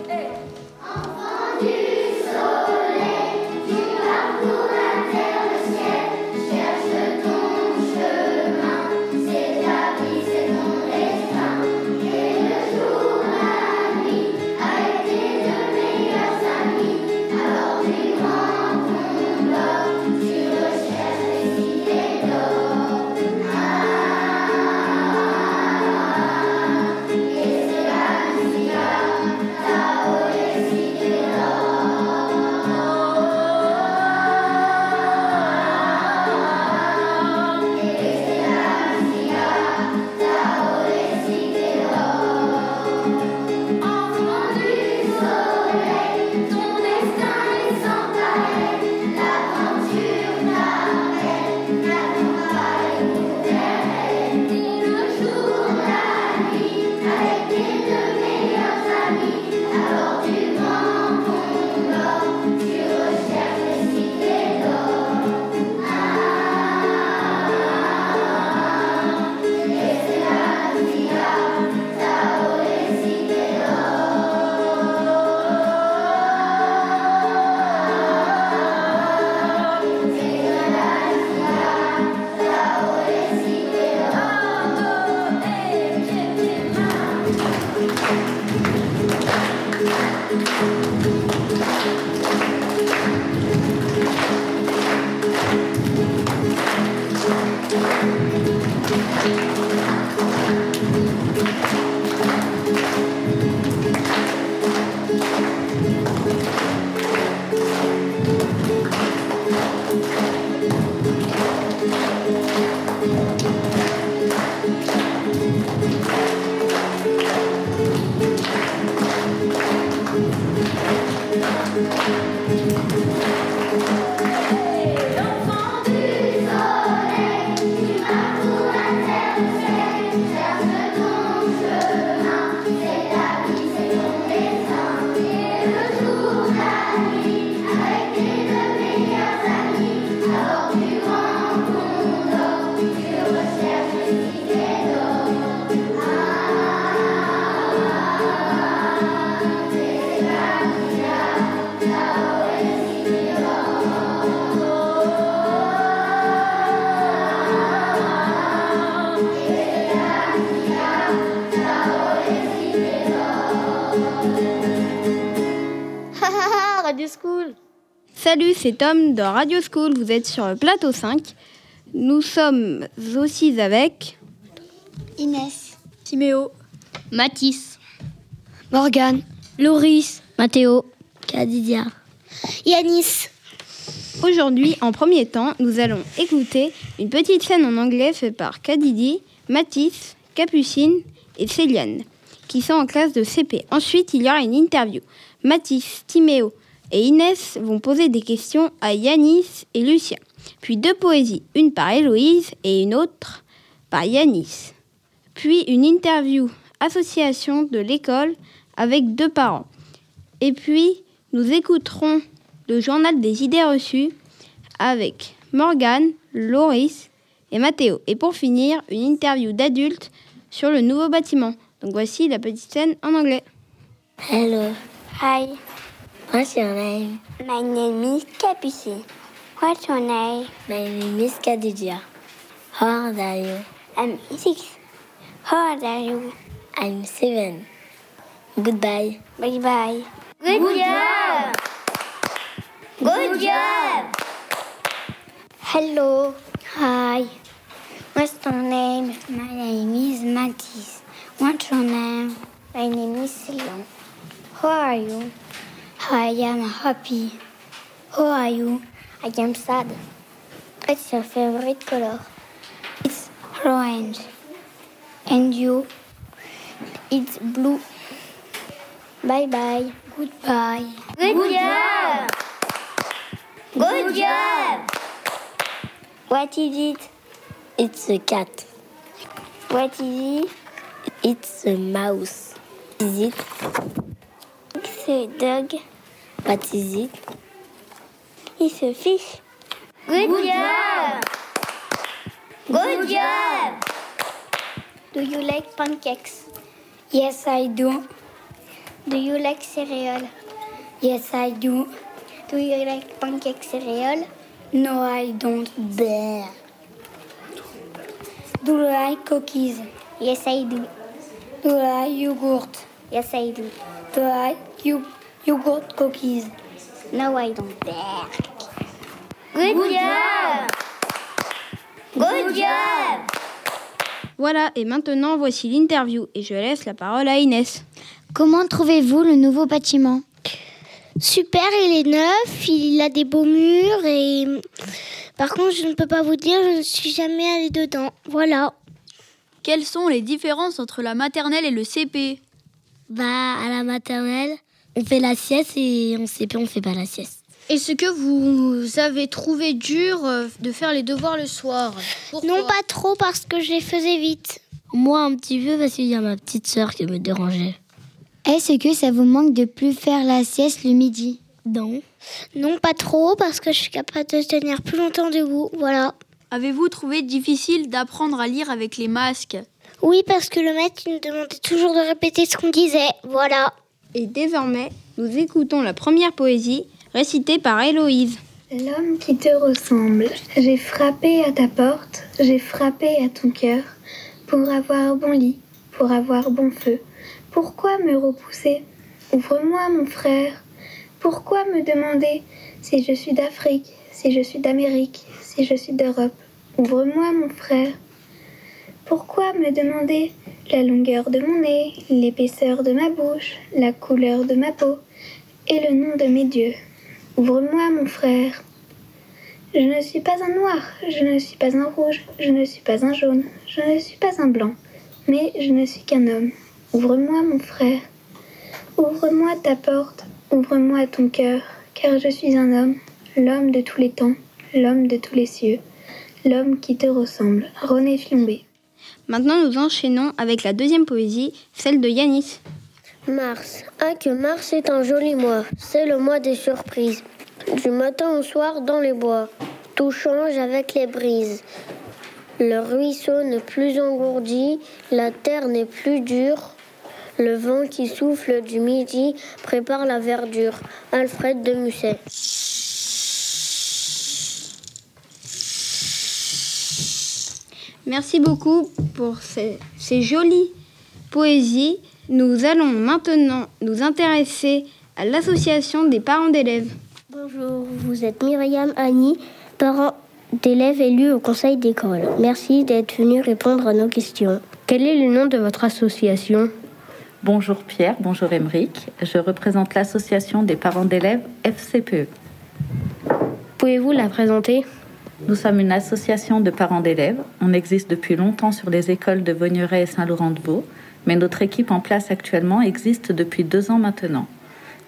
Salut, c'est Tom de Radio School. Vous êtes sur le plateau 5. Nous sommes aussi avec Inès, Timéo, Mathis, Morgane, Loris, Mathéo, Cadidia. Yanis. Aujourd'hui, en premier temps, nous allons écouter une petite scène en anglais faite par Kadidi, Mathis, Capucine et Céliane, qui sont en classe de CP. Ensuite, il y aura une interview. Mathis, Timéo et Inès vont poser des questions à Yanis et Lucien. Puis deux poésies, une par Héloïse et une autre par Yanis. Puis une interview association de l'école avec deux parents. Et puis, nous écouterons le journal des idées reçues avec Morgane, Loris et Mathéo. Et pour finir, une interview d'adultes sur le nouveau bâtiment. Donc voici la petite scène en anglais. Hello. Hi. What's your name? My name is Capucine. What's your name? My name is Khadija. How old are you? I'm six. How old are you? I'm seven. Goodbye. Bye bye. Good, job. Good job. Hello. Hi. What's your name? My name is Mathis. What's your name? My name is Céline. How are you? I am happy. How are you? I am sad. What's your favorite color? It's orange. And you? It's blue. Bye bye. Goodbye. Good, Good job. Good job. What is it? It's a cat. What is it? It's a mouse. Is it? A dog. What is it? It's a fish. Good, Good job. Good job. Do you like pancakes? Yes, I do. Do you like cereal? Yes, I do. Do you like pancake cereal? No, I don't. Bear. Do you like cookies? Yes, I do. Do you like yogurt? Yes, I do. Do you you yogurt cookies? No, I don't. Good, Good job. Good job. Voilà, et maintenant voici l'interview et je laisse la parole à Inès. Comment trouvez-vous le nouveau bâtiment? Super, il est neuf, il a des beaux murs et par contre je ne peux pas vous dire, je ne suis jamais allée dedans. Voilà. Quelles sont les différences entre la maternelle et le CP Bah à la maternelle, on fait la sieste et en CP on fait pas la sieste. Est-ce que vous avez trouvé dur euh, de faire les devoirs le soir? Pourquoi? Non, pas trop parce que je les faisais vite. Moi, un petit peu parce qu'il y a ma petite sœur qui me dérangeait. Est-ce que ça vous manque de plus faire la sieste le midi? Non. Non, pas trop parce que je suis capable de tenir plus longtemps debout. Voilà. Avez-vous trouvé difficile d'apprendre à lire avec les masques? Oui, parce que le maître nous demandait toujours de répéter ce qu'on disait. Voilà. Et désormais, nous écoutons la première poésie récité par Héloïse. L'homme qui te ressemble. J'ai frappé à ta porte, j'ai frappé à ton cœur, pour avoir bon lit, pour avoir bon feu. Pourquoi me repousser? Ouvre-moi, mon frère. Pourquoi me demander si je suis d'Afrique, si je suis d'Amérique, si je suis d'Europe? Ouvre-moi, mon frère. Pourquoi me demander la longueur de mon nez, l'épaisseur de ma bouche, la couleur de ma peau et le nom de mes dieux Ouvre-moi, mon frère. Je ne suis pas un noir, je ne suis pas un rouge, je ne suis pas un jaune, je ne suis pas un blanc, mais je ne suis qu'un homme. Ouvre-moi, mon frère. Ouvre-moi ta porte, ouvre-moi ton cœur, car je suis un homme, l'homme de tous les temps, l'homme de tous les cieux, l'homme qui te ressemble. René Fiombé. Maintenant, nous enchaînons avec la deuxième poésie, celle de Yanis. Mars. Ah, que mars est un joli mois. C'est le mois des surprises. Du matin au soir dans les bois, tout change avec les brises. Le ruisseau n'est plus engourdi, la terre n'est plus dure. Le vent qui souffle du midi prépare la verdure. Alfred de Musset. Merci beaucoup pour ces, ces jolies poésies. Nous allons maintenant nous intéresser à l'association des parents d'élèves. Bonjour, vous êtes Myriam Annie, parent d'élèves élus au conseil d'école. Merci d'être venu répondre à nos questions. Quel est le nom de votre association? Bonjour Pierre, bonjour Émeric. Je représente l'association des parents d'élèves FCPE. Pouvez-vous la présenter? Nous sommes une association de parents d'élèves. On existe depuis longtemps sur les écoles de Vaugneray et Saint-Laurent-de-Vaux, mais notre équipe en place actuellement existe depuis deux ans maintenant.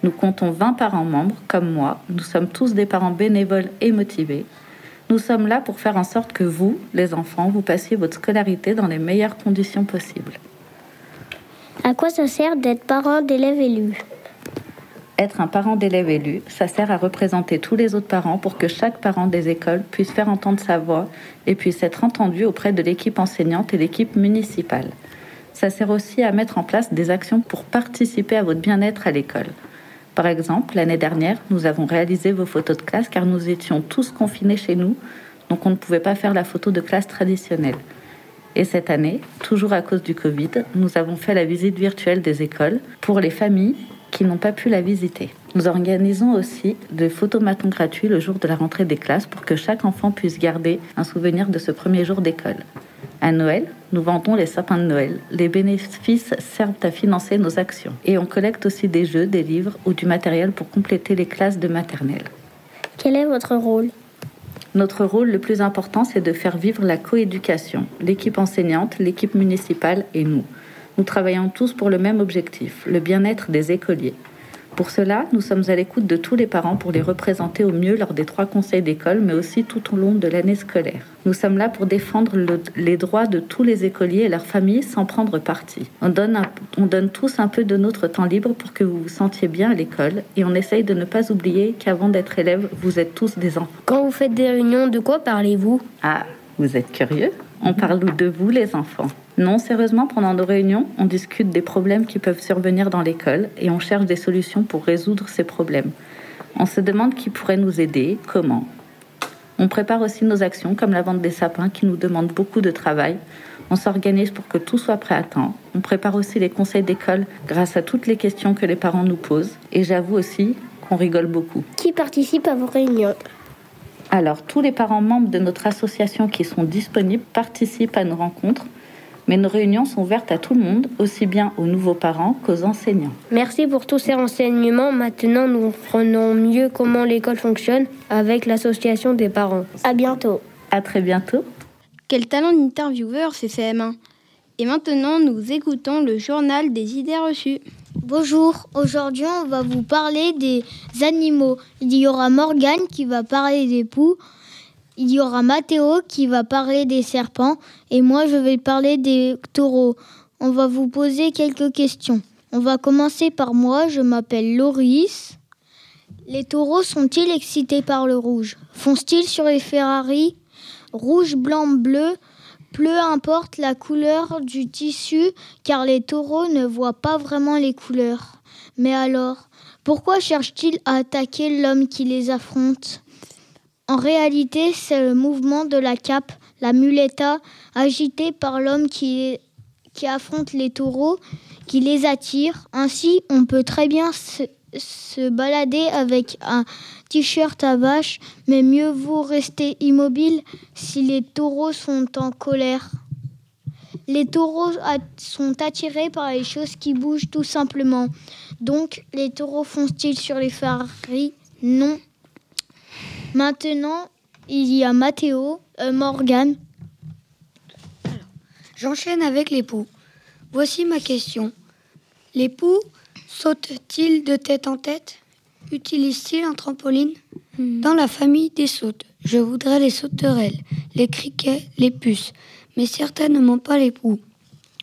Nous comptons 20 parents membres, comme moi. Nous sommes tous des parents bénévoles et motivés. Nous sommes là pour faire en sorte que vous, les enfants, vous passiez votre scolarité dans les meilleures conditions possibles. À quoi ça sert d'être parent d'élèves élus? Être un parent d'élève élu, ça sert à représenter tous les autres parents pour que chaque parent des écoles puisse faire entendre sa voix et puisse être entendu auprès de l'équipe enseignante et l'équipe municipale. Ça sert aussi à mettre en place des actions pour participer à votre bien-être à l'école. Par exemple, l'année dernière, nous avons réalisé vos photos de classe car nous étions tous confinés chez nous, donc on ne pouvait pas faire la photo de classe traditionnelle. Et cette année, toujours à cause du Covid, nous avons fait la visite virtuelle des écoles pour les familles qui n'ont pas pu la visiter. Nous organisons aussi des photomatons gratuits le jour de la rentrée des classes pour que chaque enfant puisse garder un souvenir de ce premier jour d'école. À Noël, nous vendons les sapins de Noël. Les bénéfices servent à financer nos actions. Et on collecte aussi des jeux, des livres ou du matériel pour compléter les classes de maternelle. Quel est votre rôle? Notre rôle le plus important, c'est de faire vivre la coéducation. L'équipe enseignante, l'équipe municipale et nous. Nous travaillons tous pour le même objectif, le bien-être des écoliers. Pour cela, nous sommes à l'écoute de tous les parents pour les représenter au mieux lors des trois conseils d'école, mais aussi tout au long de l'année scolaire. Nous sommes là pour défendre le- les droits de tous les écoliers et leurs familles sans prendre parti. On donne, un- on donne tous un peu de notre temps libre pour que vous vous sentiez bien à l'école et on essaye de ne pas oublier qu'avant d'être élève, vous êtes tous des enfants. Quand vous faites des réunions, de quoi parlez-vous? Ah, vous êtes curieux? On parle de vous, les enfants. Non, sérieusement, pendant nos réunions, on discute des problèmes qui peuvent survenir dans l'école et on cherche des solutions pour résoudre ces problèmes. On se demande qui pourrait nous aider, comment. On prépare aussi nos actions comme la vente des sapins qui nous demande beaucoup de travail. On s'organise pour que tout soit prêt à temps. On prépare aussi les conseils d'école grâce à toutes les questions que les parents nous posent. Et j'avoue aussi qu'on rigole beaucoup. Qui participe à vos réunions? Alors, tous les parents membres de notre association qui sont disponibles participent à nos rencontres, mais nos réunions sont ouvertes à tout le monde, aussi bien aux nouveaux parents qu'aux enseignants. Merci pour tous ces renseignements. Maintenant, nous comprenons mieux comment l'école fonctionne avec l'association des parents. À bientôt. À très bientôt. Quel talent d'intervieweur ces CM1 Et maintenant, nous écoutons le journal des idées reçues. Bonjour, aujourd'hui on va vous parler des animaux. Il y aura Morgane qui va parler des poux, il y aura Mathéo qui va parler des serpents et moi je vais parler des taureaux. On va vous poser quelques questions. On va commencer par moi, je m'appelle Loris. Les taureaux sont-ils excités par le rouge? Foncent-ils sur les Ferrari? Rouge, blanc, bleu? Peu importe la couleur du tissu, car les taureaux ne voient pas vraiment les couleurs. Mais alors, pourquoi cherchent-ils à attaquer l'homme qui les affronte? En réalité, c'est le mouvement de la cape, la muleta, agitée par l'homme qui, qui affronte les taureaux, qui les attire. Ainsi, on peut très bien se, se balader avec un t-shirt à vache, mais mieux vaut rester immobile si les taureaux sont en colère. Les taureaux sont attirés par les choses qui bougent tout simplement. Donc, les taureaux foncent-ils sur les Ferrari Non. Maintenant, il y a Mathéo, euh, Morgane. J'enchaîne avec les poux. Voici ma question. Les poux sautent-ils de tête en tête? Utilise-t-il un trampoline? Dans la famille des sautes, je voudrais les sauterelles, les criquets, les puces, mais certainement pas les poux.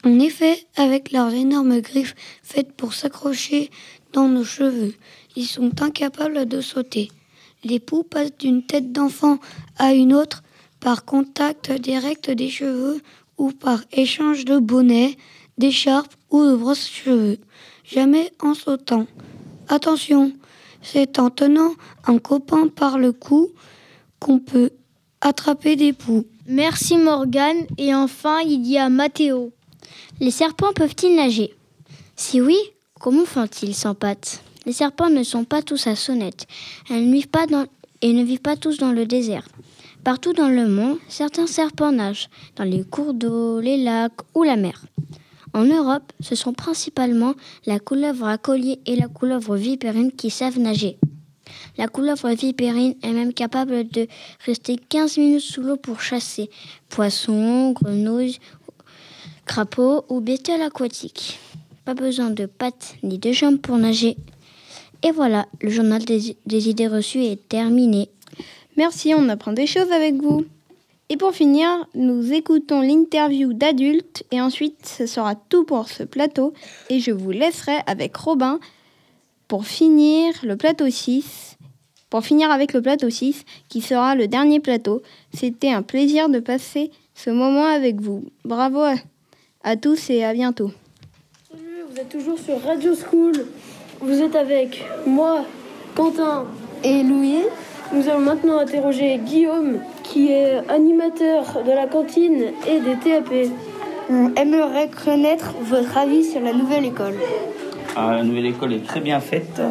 En effet, avec leurs énormes griffes faites pour s'accrocher dans nos cheveux, ils sont incapables de sauter. Les poux passent d'une tête d'enfant à une autre par contact direct des cheveux ou par échange de bonnets, d'écharpes ou de brosse-cheveux. Jamais en sautant. Attention, c'est en tenant un copain par le cou qu'on peut attraper des poux. Merci Morgane. Et enfin, il y a Mathéo. Les serpents peuvent-ils nager? Si oui, comment font-ils sans pattes? Les serpents ne sont pas tous à sonnette. Elles ne vivent pas dans... et ne vivent pas tous dans le désert. Partout dans le monde, certains serpents nagent, dans les cours d'eau, les lacs ou la mer. En Europe, ce sont principalement la couleuvre à collier et la couleuvre vipérine qui savent nager. La couleuvre vipérine est même capable de rester 15 minutes sous l'eau pour chasser poissons, grenouilles, crapauds ou bestioles aquatiques. Pas besoin de pattes ni de jambes pour nager. Et voilà, le journal des, des idées reçues est terminé. Merci, on apprend des choses avec vous. Et pour finir, nous écoutons l'interview d'adultes et ensuite ce sera tout pour ce plateau et je vous laisserai avec Robin pour finir le plateau 6. Pour finir avec le plateau 6 qui sera le dernier plateau. C'était un plaisir de passer ce moment avec vous. Bravo à, tous et à bientôt. Vous êtes toujours sur Radio School. Vous êtes avec moi, Quentin et Louis. Nous allons maintenant interroger Guillaume, qui est animateur de la cantine et des TAP. On aimerait connaître votre avis sur la nouvelle école. Ah, la nouvelle école est très bien faite,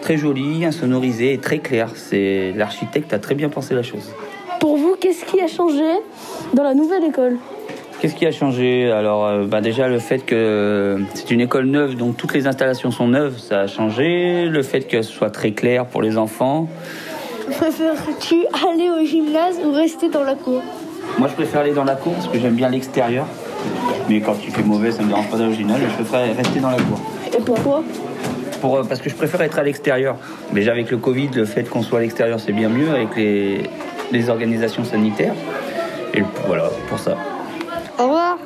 très jolie, insonorisée et très claire. C'est l'architecte a très bien pensé la chose. Pour vous, qu'est-ce qui a changé dans la nouvelle école? Qu'est-ce qui a changé? Alors, euh, bah déjà le fait que c'est une école neuve, donc toutes les installations sont neuves, ça a changé. Le fait que ce soit très clair pour les enfants. Préfères-tu aller au gymnase ou rester dans la cour Moi, je préfère aller dans la cour parce que j'aime bien l'extérieur. Mais quand il fait mauvais, ça me dérange pas d'aller au gymnase. Je préfère rester dans la cour. Et pourquoi Pour, euh, parce que je préfère être à l'extérieur. Déjà avec le Covid, le fait qu'on soit à l'extérieur, c'est bien mieux avec les, les organisations sanitaires. Et voilà, pour ça. Au revoir.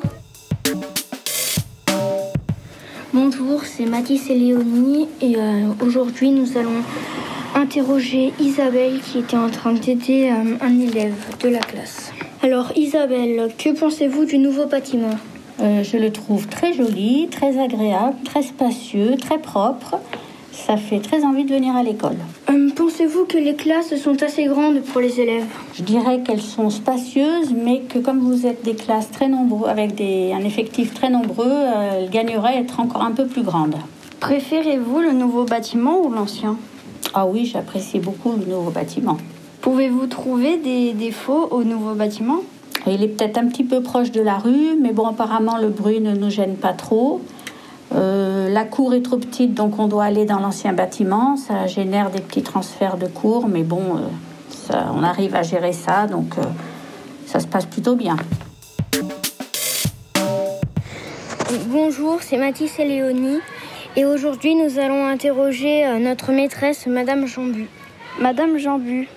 Bonjour, c'est Mathis et Léonie et euh, aujourd'hui nous allons interroger Isabelle qui était en train d'aider euh, un élève de la classe. Alors Isabelle, que pensez-vous du nouveau bâtiment? Euh, je le trouve très joli, très agréable, très spacieux, très propre. Ça fait très envie de venir à l'école. Euh, Pensez-vous que les classes sont assez grandes pour les élèves? Je dirais qu'elles sont spacieuses, mais que comme vous êtes des classes très nombreuses, avec des, un effectif très nombreux, euh, elles gagneraient à être encore un peu plus grandes. Préférez-vous le nouveau bâtiment ou l'ancien? Ah oui, j'apprécie beaucoup le nouveau bâtiment. Pouvez-vous trouver des défauts au nouveau bâtiment? Il est peut-être un petit peu proche de la rue, mais bon, apparemment le bruit ne nous gêne pas trop. Euh, la cour est trop petite, donc on doit aller dans l'ancien bâtiment. Ça génère des petits transferts de cours, mais bon, euh, ça, on arrive à gérer ça, donc euh, ça se passe plutôt bien. Bonjour, c'est Mathis et Léonie. Et aujourd'hui, nous allons interroger euh, notre maîtresse, Madame Jambu. Madame Jambu,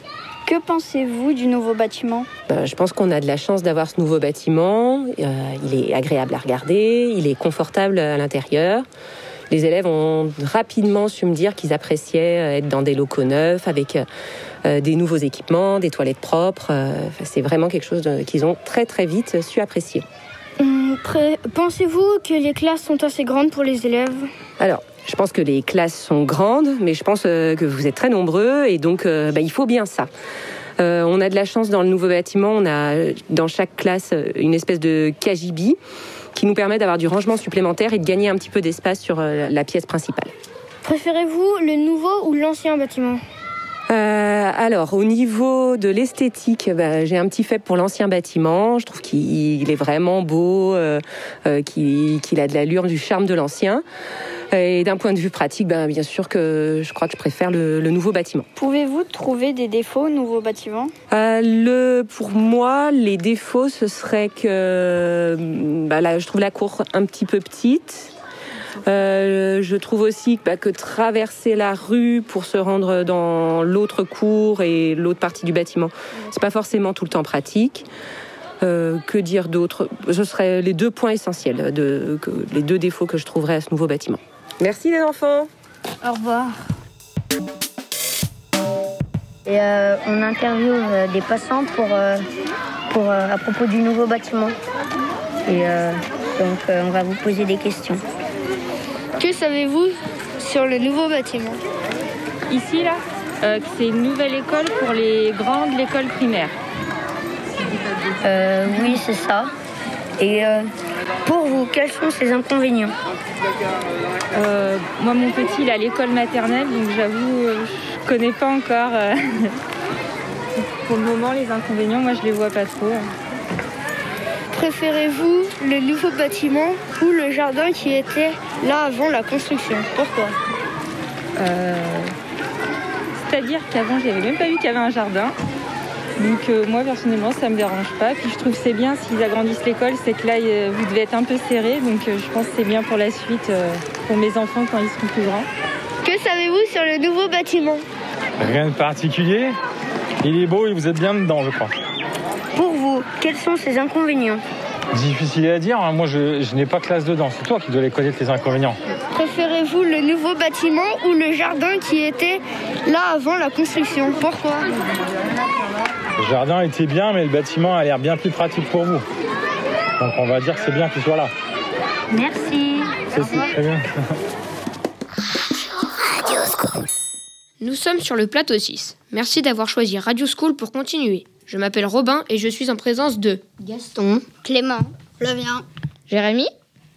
que pensez-vous du nouveau bâtiment? Euh, je pense qu'on a de la chance d'avoir ce nouveau bâtiment. Euh, il est agréable à regarder, il est confortable à l'intérieur. Les élèves ont rapidement su me dire qu'ils appréciaient euh, être dans des locaux neufs avec euh, des nouveaux équipements, des toilettes propres. Euh, c'est vraiment quelque chose qu'ils ont très très vite su apprécier. Pensez-vous que les classes sont assez grandes pour les élèves Alors, je pense que les classes sont grandes, mais je pense euh, que vous êtes très nombreux et donc euh, bah, il faut bien ça. Euh, on a de la chance dans le nouveau bâtiment, on a dans chaque classe une espèce de KGB qui nous permet d'avoir du rangement supplémentaire et de gagner un petit peu d'espace sur la pièce principale. Préférez-vous le nouveau ou l'ancien bâtiment? Euh, alors, au niveau de l'esthétique, bah, j'ai un petit faible pour l'ancien bâtiment. Je trouve qu'il il est vraiment beau, euh, euh, qu'il a de l'allure, du charme de l'ancien. Et d'un point de vue pratique, bah, bien sûr que je crois que je préfère le, le nouveau bâtiment. Pouvez-vous trouver des défauts au nouveau bâtiment? Euh, le, pour moi, les défauts, ce serait que bah, là, je trouve la cour un petit peu petite. Euh, je trouve aussi bah, que traverser la rue pour se rendre dans l'autre cour et l'autre partie du bâtiment, c'est pas forcément tout le temps pratique. Euh, que dire d'autre? Ce seraient les deux points essentiels, de, que, les deux défauts que je trouverais à ce nouveau bâtiment. Merci les enfants. Au revoir. Et euh, on interviewe euh, des passants pour, euh, pour, euh, à propos du nouveau bâtiment. Et euh, donc euh, on va vous poser des questions. Que savez-vous sur le nouveau bâtiment Ici, là, euh, c'est une nouvelle école pour les grands de l'école primaire. Euh, oui, c'est ça. Et euh, pour vous, quels sont ces inconvénients Euh, moi, mon petit, il est à l'école maternelle, donc j'avoue, euh, je connais pas encore. euh, pour le moment, les inconvénients, moi, je les vois pas trop. Préférez-vous le nouveau bâtiment ou le jardin qui était là avant la construction? Pourquoi? Euh, C'est-à-dire qu'avant, j'avais même pas vu qu'il y avait un jardin. Donc euh, moi personnellement ça me dérange pas. Puis je trouve que c'est bien s'ils agrandissent l'école, c'est que là euh, vous devez être un peu serré. Donc euh, je pense que c'est bien pour la suite, euh, pour mes enfants quand ils seront plus grands. Que savez-vous sur le nouveau bâtiment? Rien de particulier. Il est beau et vous êtes bien dedans, je crois. Quels sont ces inconvénients Difficile à dire, hein. moi je, je n'ai pas classe dedans. C'est toi qui dois les connaître les inconvénients. Préférez-vous le nouveau bâtiment ou le jardin qui était là avant la construction? Pourquoi? Le jardin était bien, mais le bâtiment a l'air bien plus pratique pour vous. Donc on va dire que c'est bien qu'il soit là. Merci. C'est c'est très bien. Nous sommes sur le plateau 6. Merci d'avoir choisi Radio School pour continuer. Je m'appelle Robin et je suis en présence de Gaston, Clément, Flavien, Jérémy,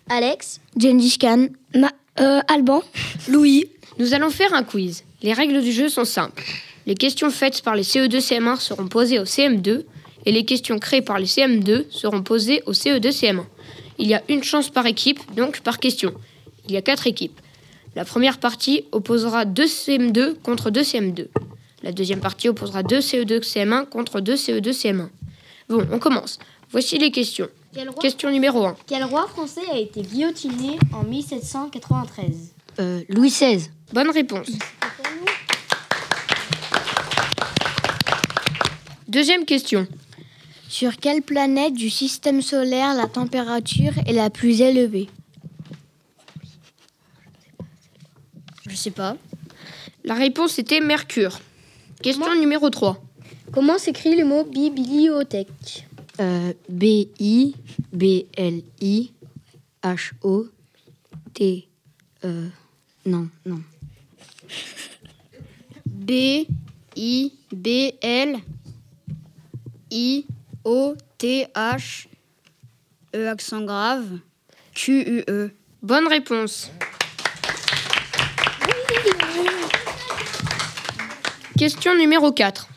Alex, Gengis Khan, Ma- euh, Alban, Louis. Nous allons faire un quiz. Les règles du jeu sont simples. Les questions faites par les E CE2 CM1 seront posées au CM2 et les questions créées par les CM2 seront posées au E CE2 CM1. Il y a une chance par équipe, donc par question. Il y a quatre équipes. La première partie opposera deux CM2 contre deux CM2. La deuxième partie opposera deux CE2 CM1 contre deux CE2 CM1. Bon, on commence. Voici les questions. Quel roi- Question numéro 1. Quel roi français a été guillotiné en 1793 Euh, Louis XVI. Bonne réponse. Deuxième question. Sur quelle planète du système solaire la température est la plus élevée? Je sais pas. La réponse était Mercure. Question numéro 3. Comment s'écrit le mot bibliothèque? Euh, B-I-B-L-I-H-O-T. euh, non, non. B I B L I O T H E accent grave Q U E. Bonne réponse. Question numéro 4.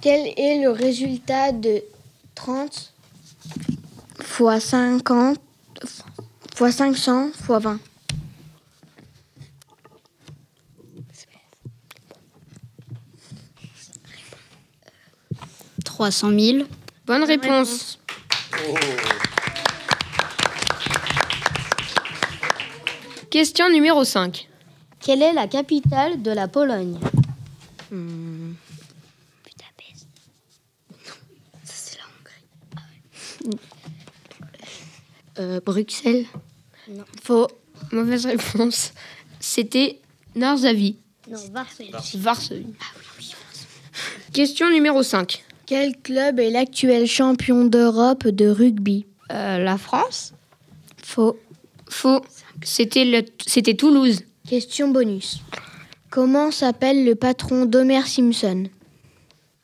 Quel est le résultat de 30 fois 50 fois 500 fois 20 300 000. Bonne réponse. Question numéro 5. Quelle est la capitale de la Pologne? Euh, Bruxelles Faux. Mauvaise réponse. C'était Narsavie. Non, Varsovie. Varsovie. Question numéro 5. Quel club est l'actuel champion d'Europe de rugby? La France Faux. Faux. C'était le... c'était Toulouse. Question bonus. Comment s'appelle le patron d'Homer Simpson?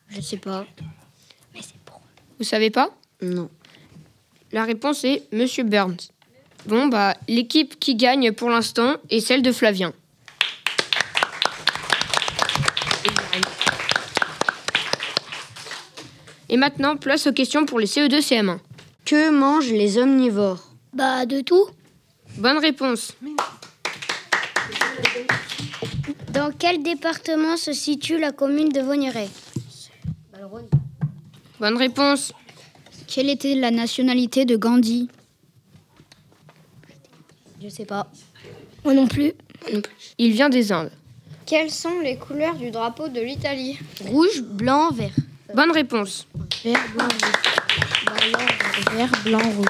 Je sais pas. Vous savez pas? Non. La réponse est Monsieur Burns. Bon, bah, l'équipe qui gagne pour l'instant est celle de Flavien. Et maintenant, place aux questions pour les E CE2 CM1. Que mangent les omnivores? Bah, de tout. Bonne réponse. Dans quel département se situe la commune de Vaugneray? Bonne réponse. Quelle était la nationalité de Gandhi? Je sais pas. Moi non plus. Il vient des Indes. Quelles sont les couleurs du drapeau de l'Italie? Rouge, blanc, vert. Bonne réponse. Vert, blanc, rouge. Vert, blanc, rouge.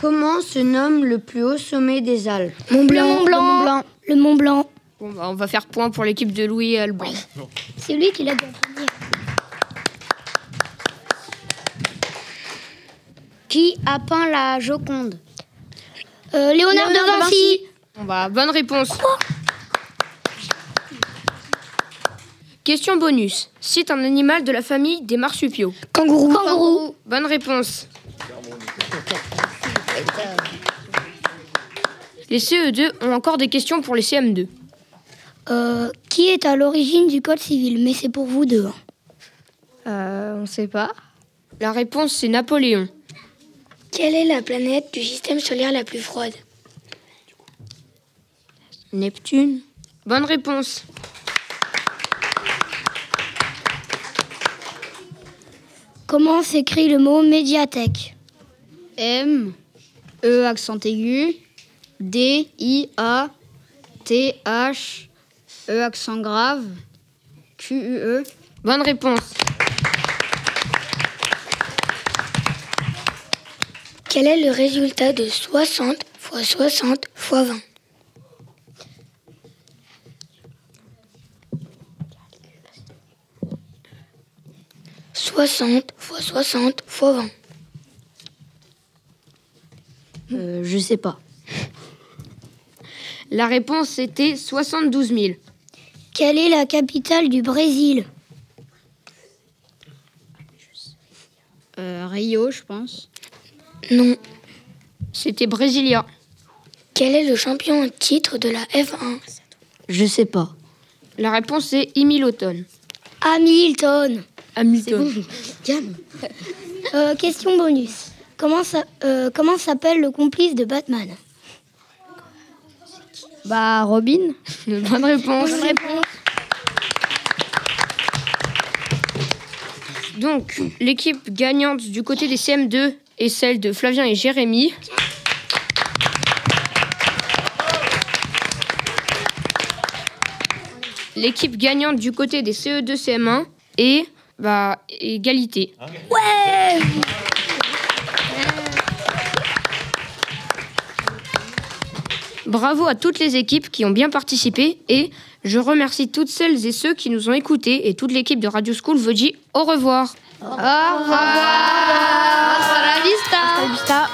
Comment se nomme le plus haut sommet des Alpes? Mont Blanc. Le Mont Blanc. Le Mont Blanc. Bon, bah, on va faire point pour l'équipe de Louis Alban. C'est lui qui l'a dit en premier. Qui a peint la Joconde? Euh, Léonard, de Vinci. Bon, bah, bonne réponse. Question bonus. Cite un animal de la famille des marsupiaux. Kangourou. Kangourou. Bonne réponse. Les CE2 ont encore des questions pour les CM2. Euh, qui est à l'origine du code civil Mais c'est pour vous deux. hein. Euh, on sait pas. La réponse, c'est Napoléon. Quelle est la planète du système solaire la plus froide? Neptune. Bonne réponse. Comment s'écrit le mot médiathèque? M, E accent aigu, D, I, A, T, H, E accent grave, Q, U, E. Bonne réponse. Quel est le résultat de 60 fois 60 fois 20 60 fois 60 fois 20. Euh, je sais pas. La réponse, c'était 72 000. Quelle est la capitale du Brésil? Euh, Rio, je pense. Non. C'était Brasilia. Quel est le champion en titre de la F1 Je sais pas. La réponse, c'est Hamilton. Hamilton. Hamilton. Euh, question bonus. Comment, ça, euh, comment s'appelle le complice de Batman? Bah, Robin. Bonne réponse. Bonne réponse. Donc, l'équipe gagnante du côté des CM2 est celle de Flavien et Jérémy. L'équipe gagnante du côté des E CE2 CM1 est bah, égalité. Ouais Bravo à toutes les équipes qui ont bien participé et je remercie toutes celles et ceux qui nous ont écoutés et toute l'équipe de Radio School vous dit au revoir. Au revoir. Hasta la vista. Hasta la vista.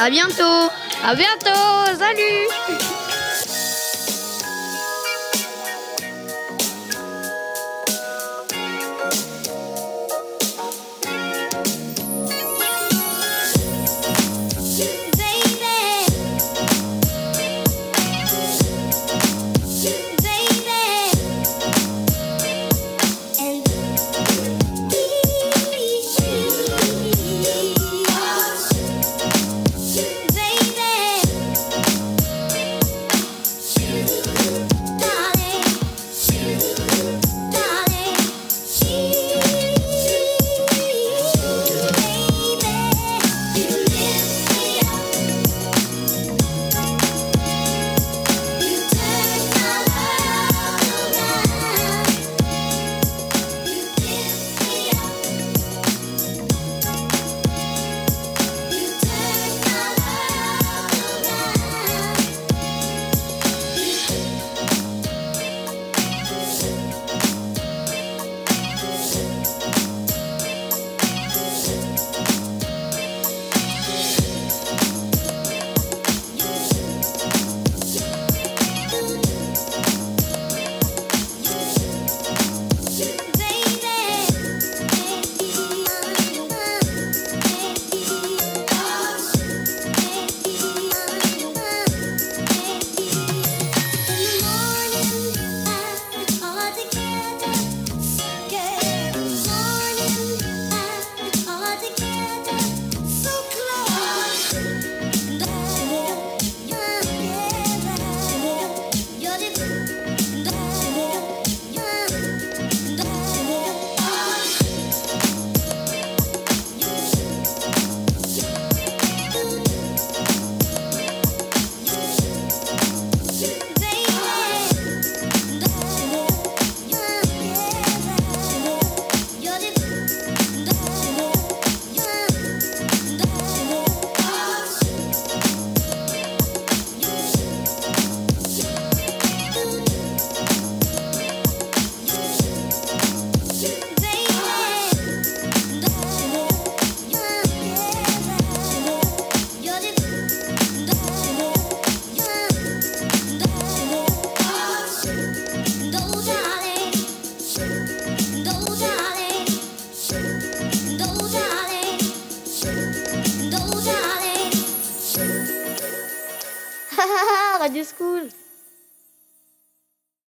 À bientôt. À bientôt. Salut.